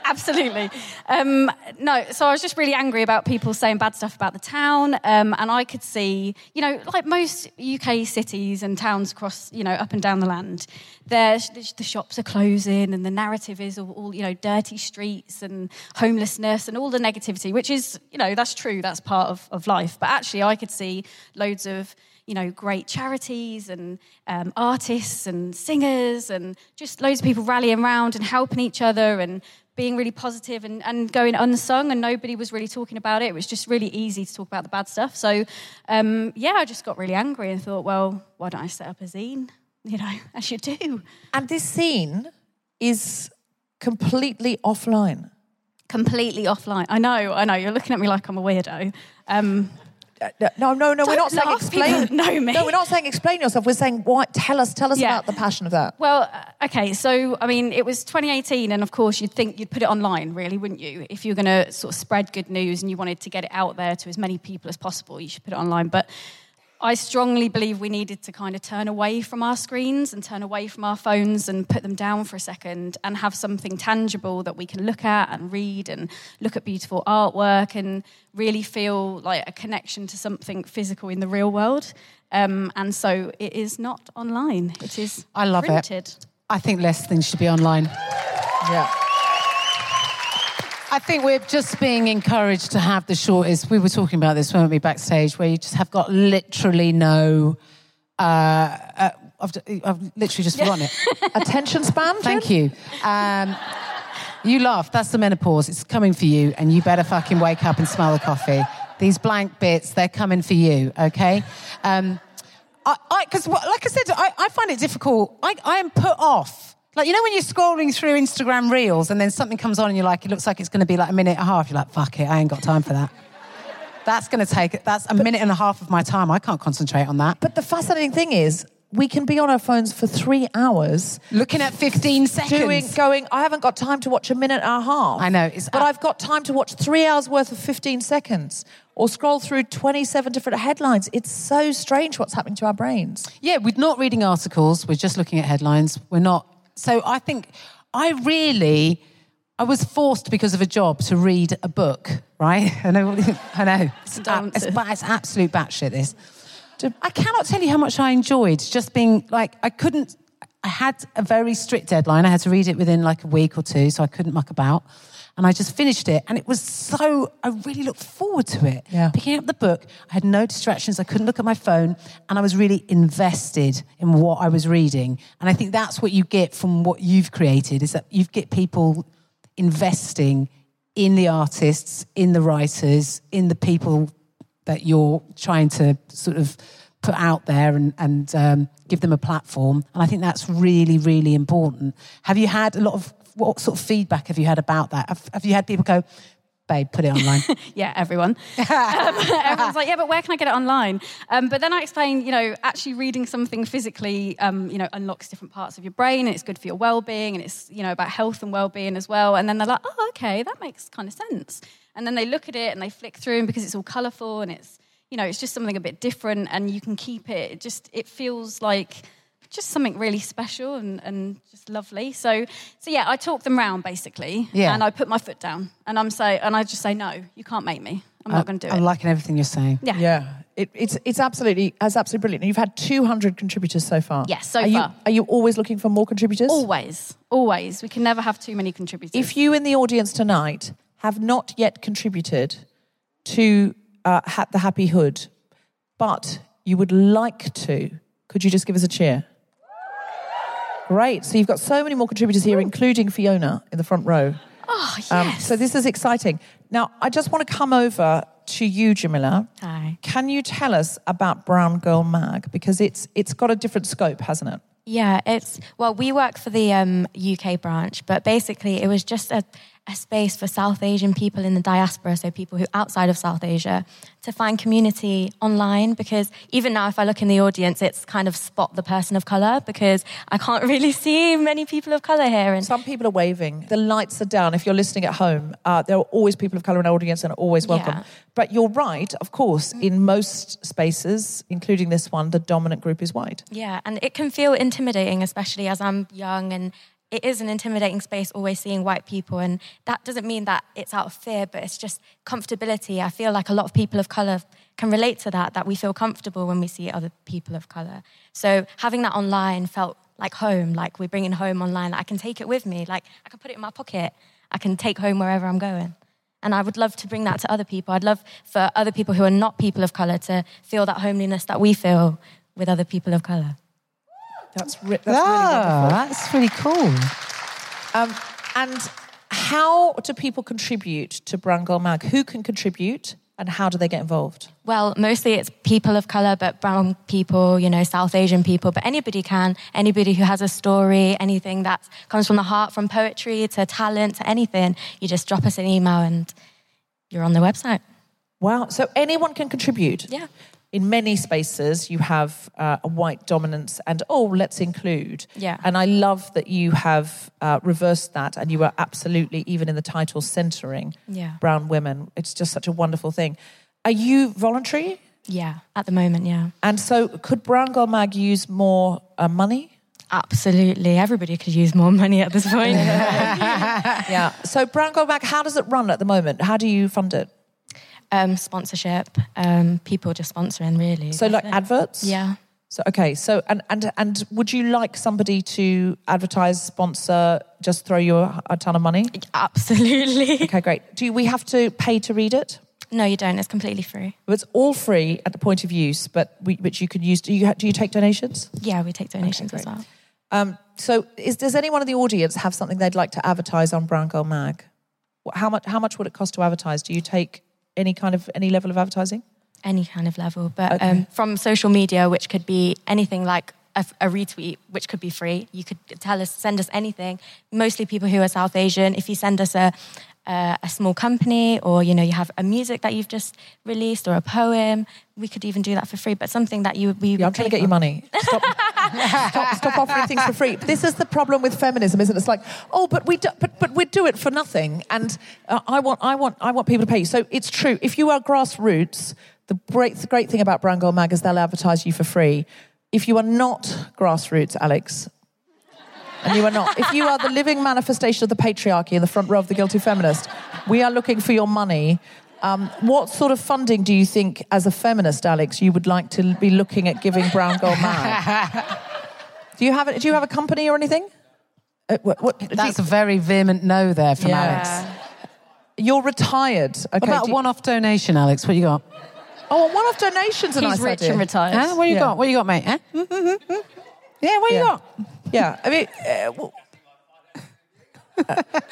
absolutely. Um, no, so I was just really angry about people saying bad stuff about the town, um, and I could see, you know, like most UK cities and towns across, you know, up and down the land, the shops are closing, and the narrative is all, all, you know, dirty streets and homelessness and all the negativity, which is, you know, that's true. That's part of, of life. But actually, I could see loads of you know, great charities and um, artists and singers and just loads of people rallying around and helping each other and being really positive and, and going unsung and nobody was really talking about it. It was just really easy to talk about the bad stuff. So, um, yeah, I just got really angry and thought, well, why don't I set up a zine? (laughs) You know, as you do. And this zine is completely offline. completely offline. I know, I know. You're looking at me like I'm a weirdo. Um, No, no, no. We're Don't saying explain. (laughs) know me. No, we're not saying explain yourself. We're saying why. Tell us. Tell us Yeah. about the passion of that. Well, uh, okay, so I mean, it was 2018, and of course, you'd think you'd put it online, really, wouldn't you? If you're going to sort of spread good news and you wanted to get it out there to as many people as possible, you should put it online. But I strongly believe we needed to kind of turn away from our screens and turn away from our phones and put them down for a second and have something tangible that we can look at and read and look at beautiful artwork and really feel like a connection to something physical in the real world. Um, and so it is not online. It is I love it. I think less things should be online. Yeah. I think we're just being encouraged to have the shortest. We were talking about this, weren't we, backstage, where you just have got literally no. Uh, uh, I've, I've literally just forgotten it. Attention span. Thank you. Um, you laugh. That's the menopause. It's coming for you, and you better fucking wake up and smell the coffee. These blank bits, they're coming for you. Okay. Um, I, because like I said, I, I find it difficult. I, I am put off. Like you know when you're scrolling through Instagram Reels and then something comes on and you're like, it looks like it's going to be like a minute and a half. You're like, fuck it, I ain't got time for that. That's going to take that's a minute and a half of my time. I can't concentrate on that. But the fascinating thing is, we can be on our phones for three hours. Looking at 15 seconds. Doing, going, I haven't got time to watch a minute and a half. I know, it's but ab- I've got time to watch three hours worth of 15 seconds or scroll through 27 different headlines. It's so strange what's happening to our brains. Yeah, we're not reading articles. We're just looking at headlines. We're not. So I think I really, I was forced because of a job to read a book. Right? (laughs) I know. I know. (laughs) It's, ab- it's, it's absolute batshit. This. I cannot tell you how much I enjoyed just being like I couldn't. I had a very strict deadline. I had to read it within like a week or two, so I couldn't muck about. And I just finished it, and it was so. I really looked forward to it. Yeah. Picking up the book, I had no distractions. I couldn't look at my phone, and I was really invested in what I was reading. And I think that's what you get from what you've created is that you get people investing in the artists, in the writers, in the people that you're trying to sort of put out there and, and um, give them a platform. And I think that's really, really important. Have you had a lot of, what sort of feedback have you had about that? Have, have you had people go, babe, put it online? (laughs) yeah, everyone. (laughs) um, (laughs) everyone's like, yeah, but where can I get it online? Um, but then I explain, you know, actually reading something physically, um, you know, unlocks different parts of your brain, and it's good for your well-being, and it's, you know, about health and well-being as well. And then they're like, oh, okay, that makes kind of sense. And then they look at it and they flick through, and because it's all colourful and it's, you know, it's just something a bit different, and you can keep it. It just, it feels like just something really special and, and just lovely. So, so yeah, I talk them round basically, Yeah. and I put my foot down, and I'm say, and I just say, no, you can't make me. I'm not going to do it. I'm liking everything you're saying. yeah. Yeah. It, it's, it's absolutely, it's absolutely brilliant. And you've had 200 contributors so far. Yes, so are You, far. are you always looking for more contributors? Always, always. We can never have too many contributors. If you in the audience tonight have not yet contributed to uh, ha- the Happy Hood, but you would like to, could you just give us a cheer? Great. So you've got so many more contributors here, including Fiona in the front row. oh yes. Um, so this is exciting. Now, I just want to come over to you, Jamilah. Hi. Can you tell us about Brown Girl Mag? Because it's it's got a different scope, hasn't it? Yeah, it's well, we work for the um, UK branch, but basically it was just a, a space for South Asian people in the diaspora, so people who outside of South Asia, to find community online. Because even now, if I look in the audience, it's kind of spot the person of color because I can't (laughs) really see many people of color here. And Some people are waving. The lights are down. If you're listening at home, uh, there are always people of colour in our audience and are always welcome. Yeah. But you're right, of course, in most spaces, including this one, the dominant group is white. Yeah, and it can feel intimidating, especially as I'm young, and it is an intimidating space always seeing white people. And that doesn't mean that it's out of fear, but it's just comfortability. I feel like a lot of people of color can relate to that, that we feel comfortable when we see other people of color. So having that online felt like home, like we're bringing home online. Like I can take it with me, like I can put it in my pocket, I can take home wherever I'm going. And I would love to bring that to other people. I'd love for other people who are not people of color to feel that homeliness that we feel with other people of color. That's, re- that's Ah, really wonderful. that's really cool. Um, and how do people contribute to Brown Girl Mag? Who can contribute And how do they get involved? Well, mostly it's people of color, but brown people, you know, South Asian people, but anybody can. Anybody who has a story, anything that comes from the heart, from poetry to talent to anything, you just drop us an email and you're on the website. Wow. So anyone can contribute. Yeah. In many spaces, you have uh, a white dominance, and oh, let's include. Yeah. And I love that you have uh, reversed that, and you are absolutely, even in the title, centering Yeah. brown women. It's just such a wonderful thing. Are you voluntary? Yeah, at the moment, yeah. And so, could Brown Girl Mag use more uh, money? Absolutely. Everybody could use more money at this point. (laughs) Yeah. So, Brown Girl Mag, how does it run at the moment? How do you fund it? Um, sponsorship, um, people just sponsoring, really. So, like adverts? Yeah. So okay, so and and and would you like somebody to advertise, sponsor, just throw you a, a ton of money? Absolutely. (laughs) Okay, great. Do we have to pay to read it? No, you don't. It's completely free. It's all free at the point of use, but we, which you can use. Do you do you take donations? Yeah, we take donations as well. Um, so, is, does anyone in the audience have something they'd like to advertise on Brown Girl Mag? How much? How much would it cost to advertise? Do you take any kind of any level of advertising? Any kind of level, but Okay. um, from social media, which could be anything like a, a retweet, which could be free. You could tell us, send us anything. Mostly people who are South Asian. If you send us a a, a small company, or you know, you have a music that you've just released, or a poem, we could even do that for free. But something that you we Yeah, I'm trying to get you money. Stop, (laughs) stop, stop offering things for free. This is the problem with feminism, isn't it? It's like, oh, but we do, but but we do it for nothing, and uh, I want I want I want people to pay you. So it's true. If you are grassroots, the great the great thing about Brown Girl Mag is they'll advertise you for free. If you are not grassroots, Alex, and you are not. If you are the living manifestation of the patriarchy in the front row of the guilty feminist, we are looking for your money. Um, what sort of funding do you think, as a feminist, Alex, you would like to be looking at giving Brown Girl Mag? do you have a, Do you have a company or anything? Uh, what, what, That's you, a very vehement no there from Yeah. Alex. you're retired. Okay. What about a you- one-off donation, Alex? What you got? oh, a one-off donation's a He's nice rich idea. and retired. Huh? What you Yeah. got? What you got, mate? Huh? (laughs) Yeah, what you Yeah. got? Yeah, I mean, uh, well- (laughs)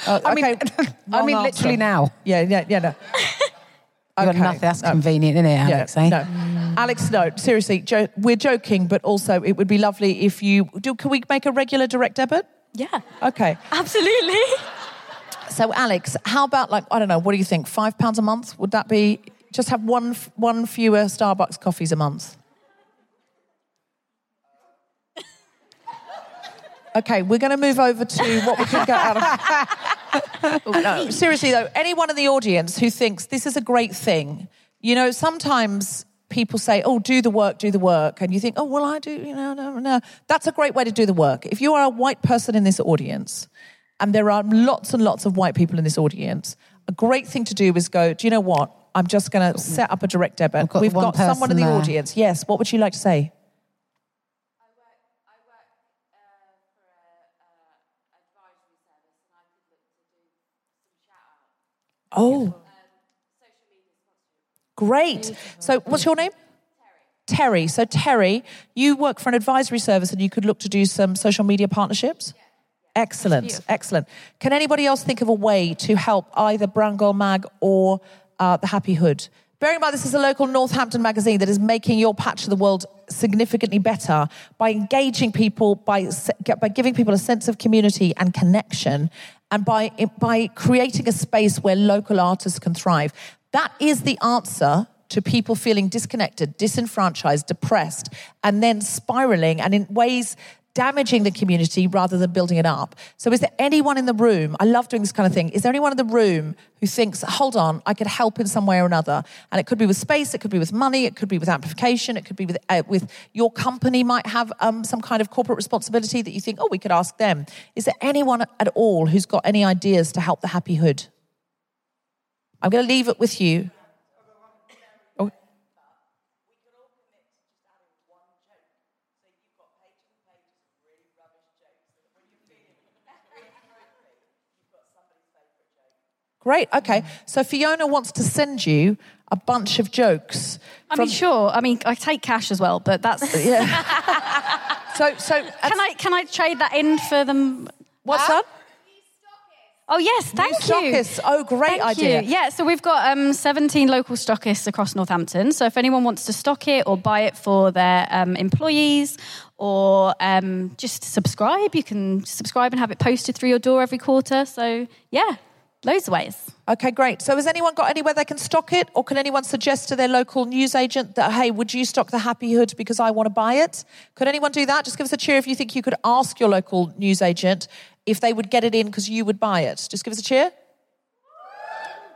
Uh, I mean, okay. (laughs) I mean, Wrong literally answer. now. Yeah, yeah, yeah. No. You got Okay. nothing. That's No. convenient, isn't it, Alex? yeah, eh? no. Alex, no, seriously, jo- we're joking, but also it would be lovely if you do. Can we make a regular direct debit? Yeah, Okay. absolutely. So, Alex, how about like I don't know? What do you think? Five pounds a month? Would that be just have one one fewer Starbucks coffees a month? Okay, we're going to move over to what we can get out of. (laughs) (laughs) Oh, no, seriously though, anyone in the audience who thinks this is a great thing, you know, sometimes people say, "Oh, do the work, do the work," and you think, "Oh, well, I do," you know, no, no. That's a great way to do the work. If you are a white person in this audience, and there are lots and lots of white people in this audience, a great thing to do is go. Do you know what? I'm just going to set up a direct debit. Got We've got someone in the there. audience. Yes. What would you like to say? Oh. Great. So, what's your name? Terry. So, Terry, you work for an advisory service and you could look to do some social media partnerships? Excellent. Excellent. Can anybody else think of a way to help either Brown Mag or uh, The Happy Hood? Bearing in mind this is a local Northampton magazine that is making your patch of the world significantly better by engaging people, by, by giving people a sense of community and connection, and by, by creating a space where local artists can thrive. That is the answer to people feeling disconnected, disenfranchised, depressed, and then spiraling and in ways damaging the community rather than building it up. So, is there anyone in the room? I love doing this kind of thing. Is there anyone in the room who thinks, hold on, I could help in some way or another? And it could be with space, it could be with money, it could be with amplification, it could be with, uh, with your company might have um, some kind of corporate responsibility that you think, oh, we could ask them. Is there anyone at all who's got any ideas to help the Happy Hood? I'm going to leave it with you. Great. Okay. So Fiona wants to send you a bunch of jokes. I mean, sure. I mean, I take cash as well, but that's. (laughs) Yeah. (laughs) so, so can I can I trade that in for them? What's up? Oh yes, thank you. stockists. Oh, great Thank idea. You. Yeah, so we've got um, 17 local stockists across Northampton. So if anyone wants to stock it or buy it for their um, employees or um, just subscribe, you can subscribe and have it posted through your door every quarter. So yeah, loads of ways. Okay, great. So has anyone got anywhere they can stock it? Or can anyone suggest to their local newsagent that, hey, would you stock the Happy Hood because I want to buy it? Could anyone do that? Just give us a cheer if you think you could ask your local newsagent if they would get it in because you would buy it. Just give us a cheer.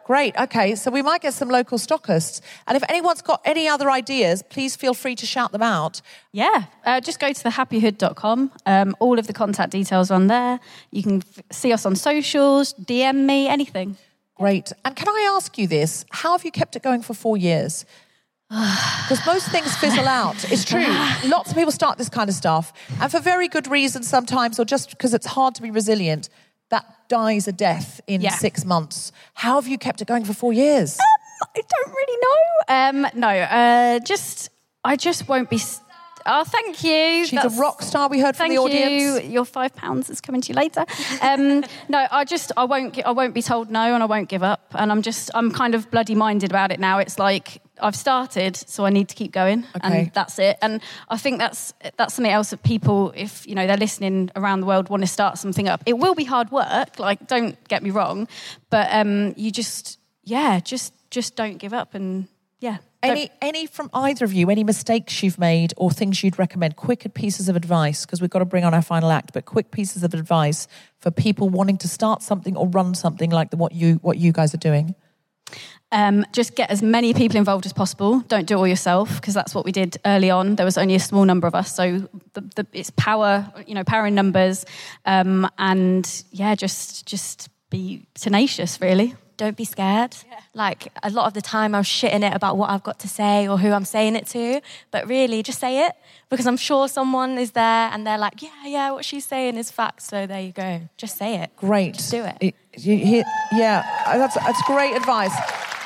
Great. Okay, so we might get some local stockists. And if anyone's got any other ideas, please feel free to shout them out. Yeah, uh, just go to thehappyhood.com. Um, all of the contact details are on there. You can f- see us on socials, DM me, anything. Great. And can I ask you this? How have you kept it going for four years? (sighs) Because most things fizzle out. It's true. (sighs) Lots of people start this kind of stuff, and for very good reasons sometimes, or just because it's hard to be resilient, that dies a death in Yeah. six months. How have you kept it going for four years? I don't really know. Um, no, uh, just I just won't be. St- oh, thank you. She's a rock star. We heard from the audience. you. Your five pounds is coming to you later. Um, (laughs) no, I just I won't I won't be told no, and I won't give up. And I'm just I'm kind of bloody minded about it now. It's like I've started, so I need to keep going, Okay. and that's it. And I think that's that's something else that people, if you know they're listening around the world, want to start something up. It will be hard work. Like don't get me wrong, but um, you just yeah, just just don't give up, and yeah. Any, any from either of you, any mistakes you've made or things you'd recommend, quick pieces of advice, because we've got to bring on our final act, but quick pieces of advice for people wanting to start something or run something like the, what, you, what you guys are doing? Um, just get as many people involved as possible. Don't do it all yourself because that's what we did early on. There was only a small number of us, so the, the, it's power, you know, power in numbers, um, and yeah, just just be tenacious, really. don't be scared. Like a lot of the time, I'm shitting it about what I've got to say or who I'm saying it to, but really, just say it because I'm sure someone is there and they're like, yeah, yeah, what she's saying is fact. So there you go. Just say it. Great. Just do it. Y- you hear- yeah, that's, that's great advice.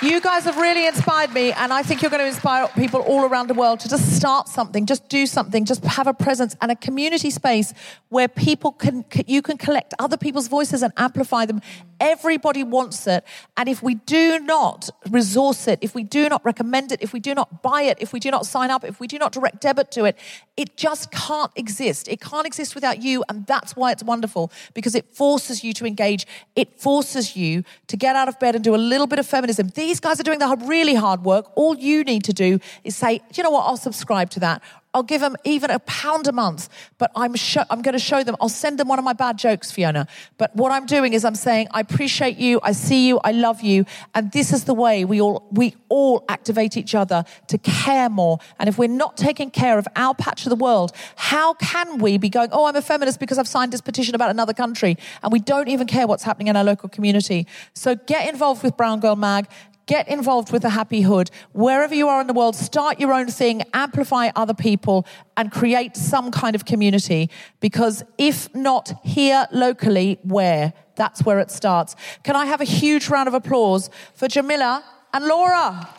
You guys have really inspired me, and I think you're going to inspire people all around the world to just start something, just do something, just have a presence and a community space where people can, you can collect other people's voices and amplify them. Everybody wants it, and if we do not resource it, if we do not recommend it, if we do not buy it, if we do not sign up, if we do not direct debit to it, it just can't exist. It can't exist without you, and that's why it's wonderful because it forces you to engage. It forces you to get out of bed and do a little bit of feminism. These guys are doing the really hard work. All you need to do is say, you know what? I'll subscribe to that. I'll give them even a pound a month, but I'm I'm going to show them. I'll send them one of my bad jokes, Fiona. But what I'm doing is I'm saying I appreciate you, I see you, I love you, and this is the way we all we all activate each other to care more. And if we're not taking care of our patch of the world, how can we be going? Oh, I'm a feminist because I've signed this petition about another country, and we don't even care what's happening in our local community. So get involved with Brown Girl Mag. Get involved with the Happy Hood. Wherever you are in the world, start your own thing, amplify other people, and create some kind of community. Because if not here locally, where? That's where it starts. Can I have a huge round of applause for Jamilah and Laura?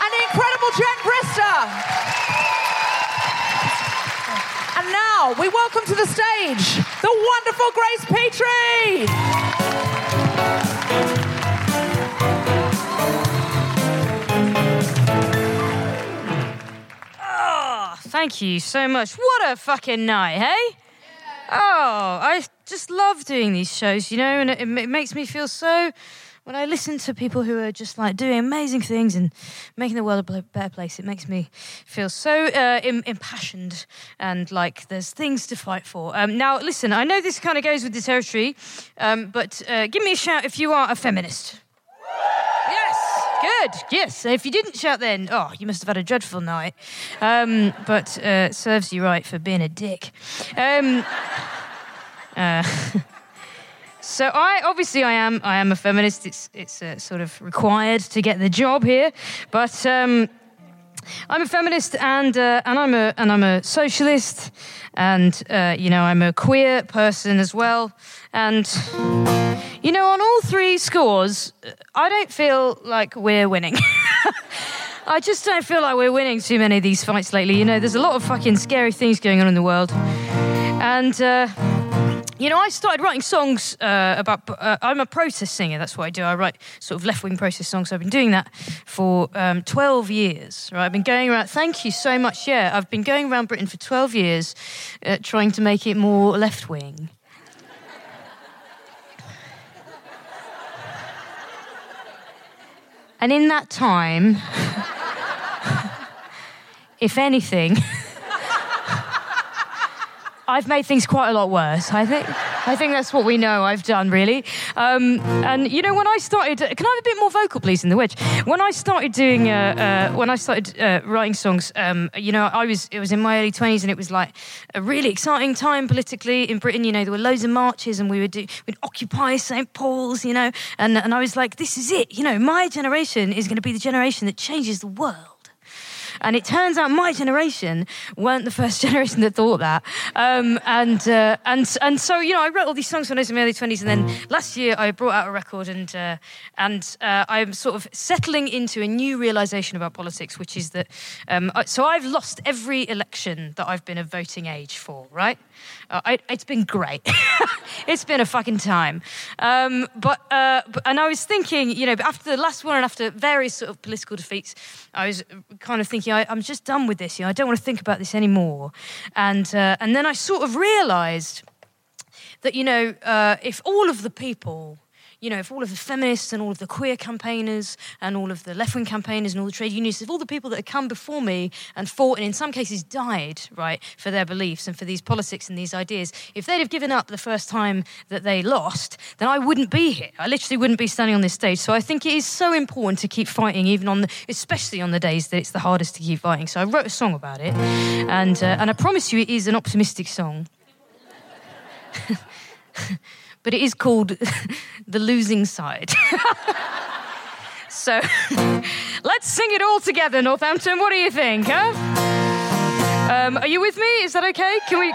And the incredible Jen Brister. And now we welcome to the stage the wonderful Grace Petrie. Oh, thank you so much. What a fucking night, hey? Oh, I just love doing these shows, you know, and it, it makes me feel so. When I listen to people who are just like doing amazing things and making the world a better place, it makes me feel so uh, im- impassioned and like there's things to fight for. Um, now, listen, I know this kind of goes with the territory, um, but uh, give me a shout if you are a feminist. Yes, good. Yes. If you didn't shout then, oh, you must have had a dreadful night. Um, but uh, serves you right for being a dick. Um, (laughs) uh, (laughs) so I obviously I am I am a feminist. It's it's uh, sort of required to get the job here, but. Um, I'm a feminist and uh, and I'm a and I'm a socialist, and uh, you know I'm a queer person as well. And you know, on all three scores, uh, I don't feel like we're winning. (laughs) I just don't feel like we're winning too many of these fights lately. You know, there's a lot of fucking scary things going on in the world, and. Uh, you know, I started writing songs uh, about. Uh, I'm a protest singer. That's what I do. I write sort of left wing protest songs. I've been doing that for um, 12 years. Right. I've been going around. Thank you so much. Yeah, I've been going around Britain for 12 years, uh, trying to make it more left wing. and in that time, (laughs) if anything. (laughs) I've made things quite a lot worse. I think. I think that's what we know I've done, really. Um, and you know, when I started, can I have a bit more vocal, please, in the wedge? When I started doing, uh, uh, when I started uh, writing songs, um, you know, I was it was in my early twenties, and it was like a really exciting time politically in Britain. You know, there were loads of marches, and we would do, we'd occupy St Paul's, you know, and and I was like, this is it. You know, my generation is going to be the generation that changes the world. And it turns out my generation weren't the first (laughs) generation that thought that. Um, and, uh, and, and so, you know, I wrote all these songs when I was in my early 20s. And then last year I brought out a record and, uh, and uh, I'm sort of settling into a new realization about politics, which is that, um, so I've lost every election that I've been of voting age for, right? Uh, I, it's been great. (laughs) it's been a fucking time. Um, but, uh, but, and I was thinking, you know, after the last one and after various sort of political defeats, I was kind of thinking, I, am just done with this. You know, I don't want to think about this anymore. And uh, and then I sort of realised that you know, uh, if all of the people you know, if all of the feminists and all of the queer campaigners and all of the left wing campaigners and all the trade unionists, if all the people that have come before me and fought and in some cases died, right, for their beliefs and for these politics and these ideas, if they'd have given up the first time that they lost, then I wouldn't be here. I literally wouldn't be standing on this stage. So I think it is so important to keep fighting, even on the, especially on the days that it's the hardest to keep fighting. So I wrote a song about it, and uh, and I promise you, it is an optimistic song. (laughs) but it is called (laughs) The Losing Side. (laughs) so (laughs) let's sing it all together, Northampton. What do you think, huh? Um, are you with me? Is that okay? Can we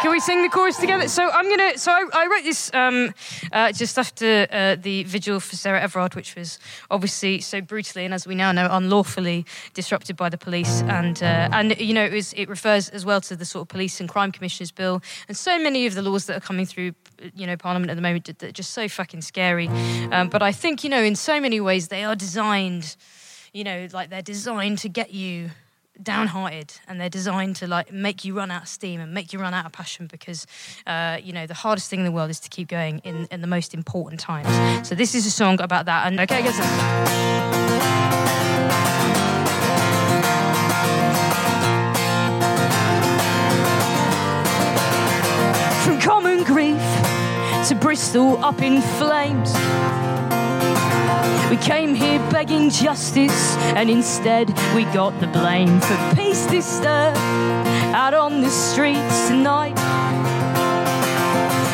can we sing the chorus together? So I'm gonna. So I, I wrote this um, uh, just after uh, the vigil for Sarah Everard, which was obviously so brutally and, as we now know, unlawfully disrupted by the police. And uh, and you know it, was, it refers as well to the sort of police and crime commissioners bill and so many of the laws that are coming through, you know, Parliament at the moment that are just so fucking scary. Um, but I think you know in so many ways they are designed, you know, like they're designed to get you downhearted and they're designed to like make you run out of steam and make you run out of passion because uh, you know the hardest thing in the world is to keep going in, in the most important times. So this is a song about that and okay guys from common grief to Bristol up in flames we came here begging justice, and instead we got the blame for peace disturbed out on the streets tonight.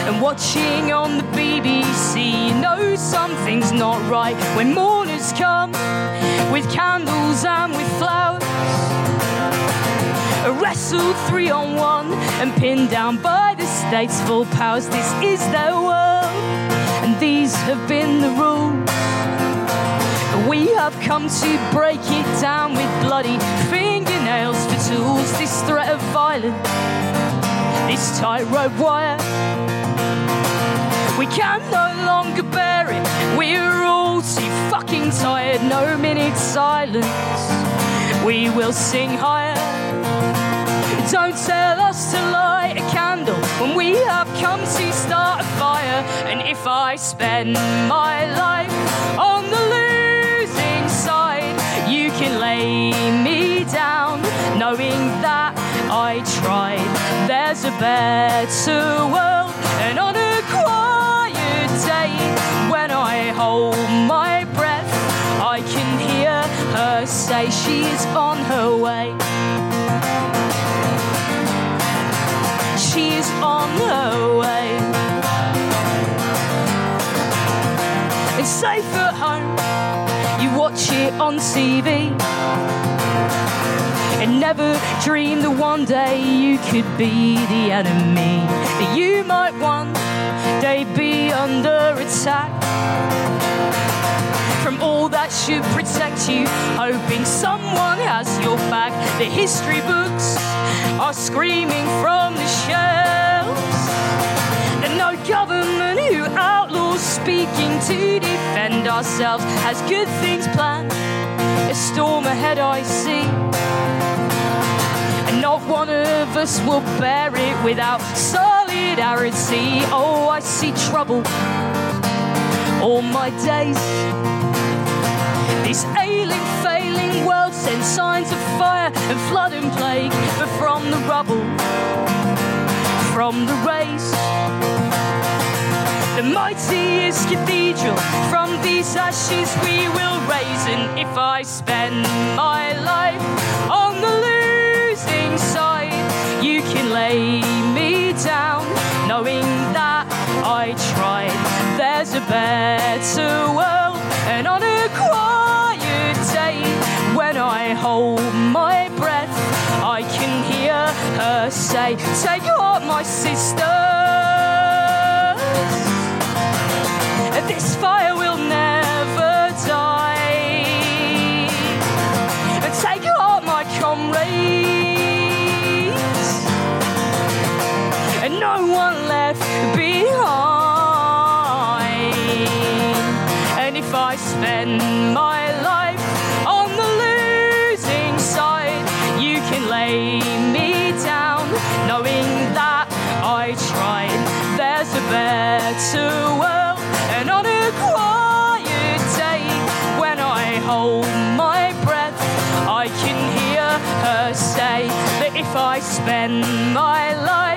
And watching on the BBC, you know something's not right when mourners come with candles and with flowers. Wrestled three on one and pinned down by the state's full powers. This is their world, and these have been the rules. We have come to break it down with bloody fingernails for tools. This threat of violence, this tightrope wire. We can no longer bear it. We're all too fucking tired. No minute silence. We will sing higher. Don't tell us to light a candle when we have come to start a fire. And if I spend my life better world, and on a quiet day, when I hold my breath, I can hear her say she's on her way. She's on her way. It's safe at home you watch it on TV. And never dream that one day you could be the enemy. That you might one day be under attack. From all that should protect you, hoping someone has your back. The history books are screaming from the shelves. And no government who outlaws speaking to defend ourselves has good things planned. A storm ahead I see. One of us will bear it without solidarity. Oh, I see trouble all my days. This ailing, failing world sends signs of fire and flood and plague, but from the rubble, from the race, the mightiest cathedral from these ashes we will raise. And if I spend my life on the losing side, you can lay me down, knowing that I tried. There's a better world, and on a quiet day, when I hold my breath, I can hear her say, Take heart, my sisters. This fire will never better world, and on a quiet day, when I hold my breath, I can hear her say that if I spend my life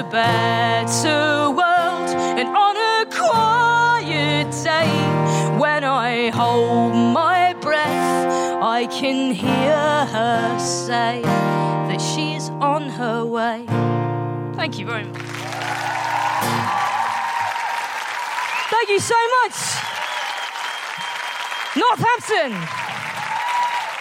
a better world, and on a quiet day, when I hold my breath, I can hear her say that she's on her way. Thank you very much. Thank you so much. Northampton.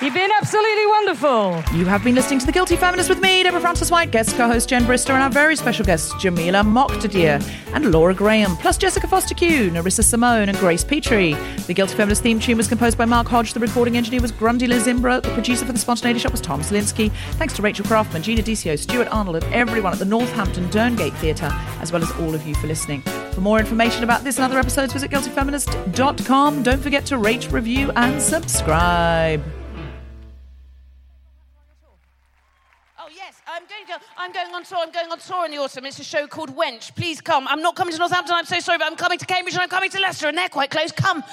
You've been absolutely wonderful. You have been listening to The Guilty Feminist with me, Deborah Frances-White, guest co-host Jen Brister, and our very special guests Jamilah Moktadir and Laura Graham, plus Jessica Foster Q, Nerissa Simmone, and Grace Petrie. The Guilty Feminist theme tune was composed by Mark Hodge. The recording engineer was Grundy Lizimbra. The producer for The Spontaneity Shop was Tom Salinsky. Thanks to Rachel Craftman, Gina Dicio, Stuart Arnold, and everyone at the Northampton Derngate Theatre, as well as all of you for listening. For more information about this and other episodes, visit guiltyfeminist.com. Don't forget to rate, review, and subscribe. Going to. I'm going on tour. I'm going on tour in the autumn. It's a show called Wench. Please come. I'm not coming to Northampton. I'm so sorry, but I'm coming to Cambridge and I'm coming to Leicester, and they're quite close. Come.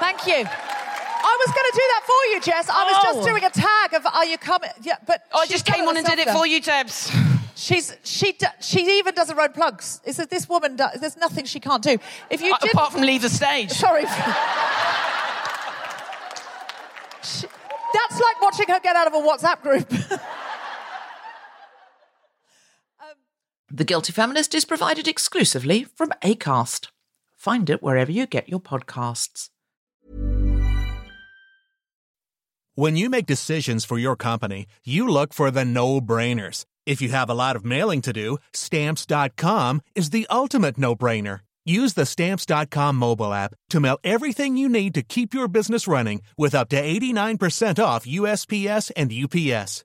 Thank you. I was going to do that for you, Jess. I was Oh. just doing a tag of "Are you coming?" Yeah, but I just came on and did it for you, Debs. She's she she even does her own plugs. Is that this woman? Do, there's nothing she can't do. If you Uh, apart from leave the stage. sorry. (laughs) She- That's like watching her get out of a WhatsApp group. (laughs) The Guilty Feminist is provided exclusively from ACAST. Find it wherever you get your podcasts. When you make decisions for your company, you look for the no brainers. If you have a lot of mailing to do, stamps.com is the ultimate no brainer. Use the stamps.com mobile app to mail everything you need to keep your business running with up to 89% off USPS and UPS.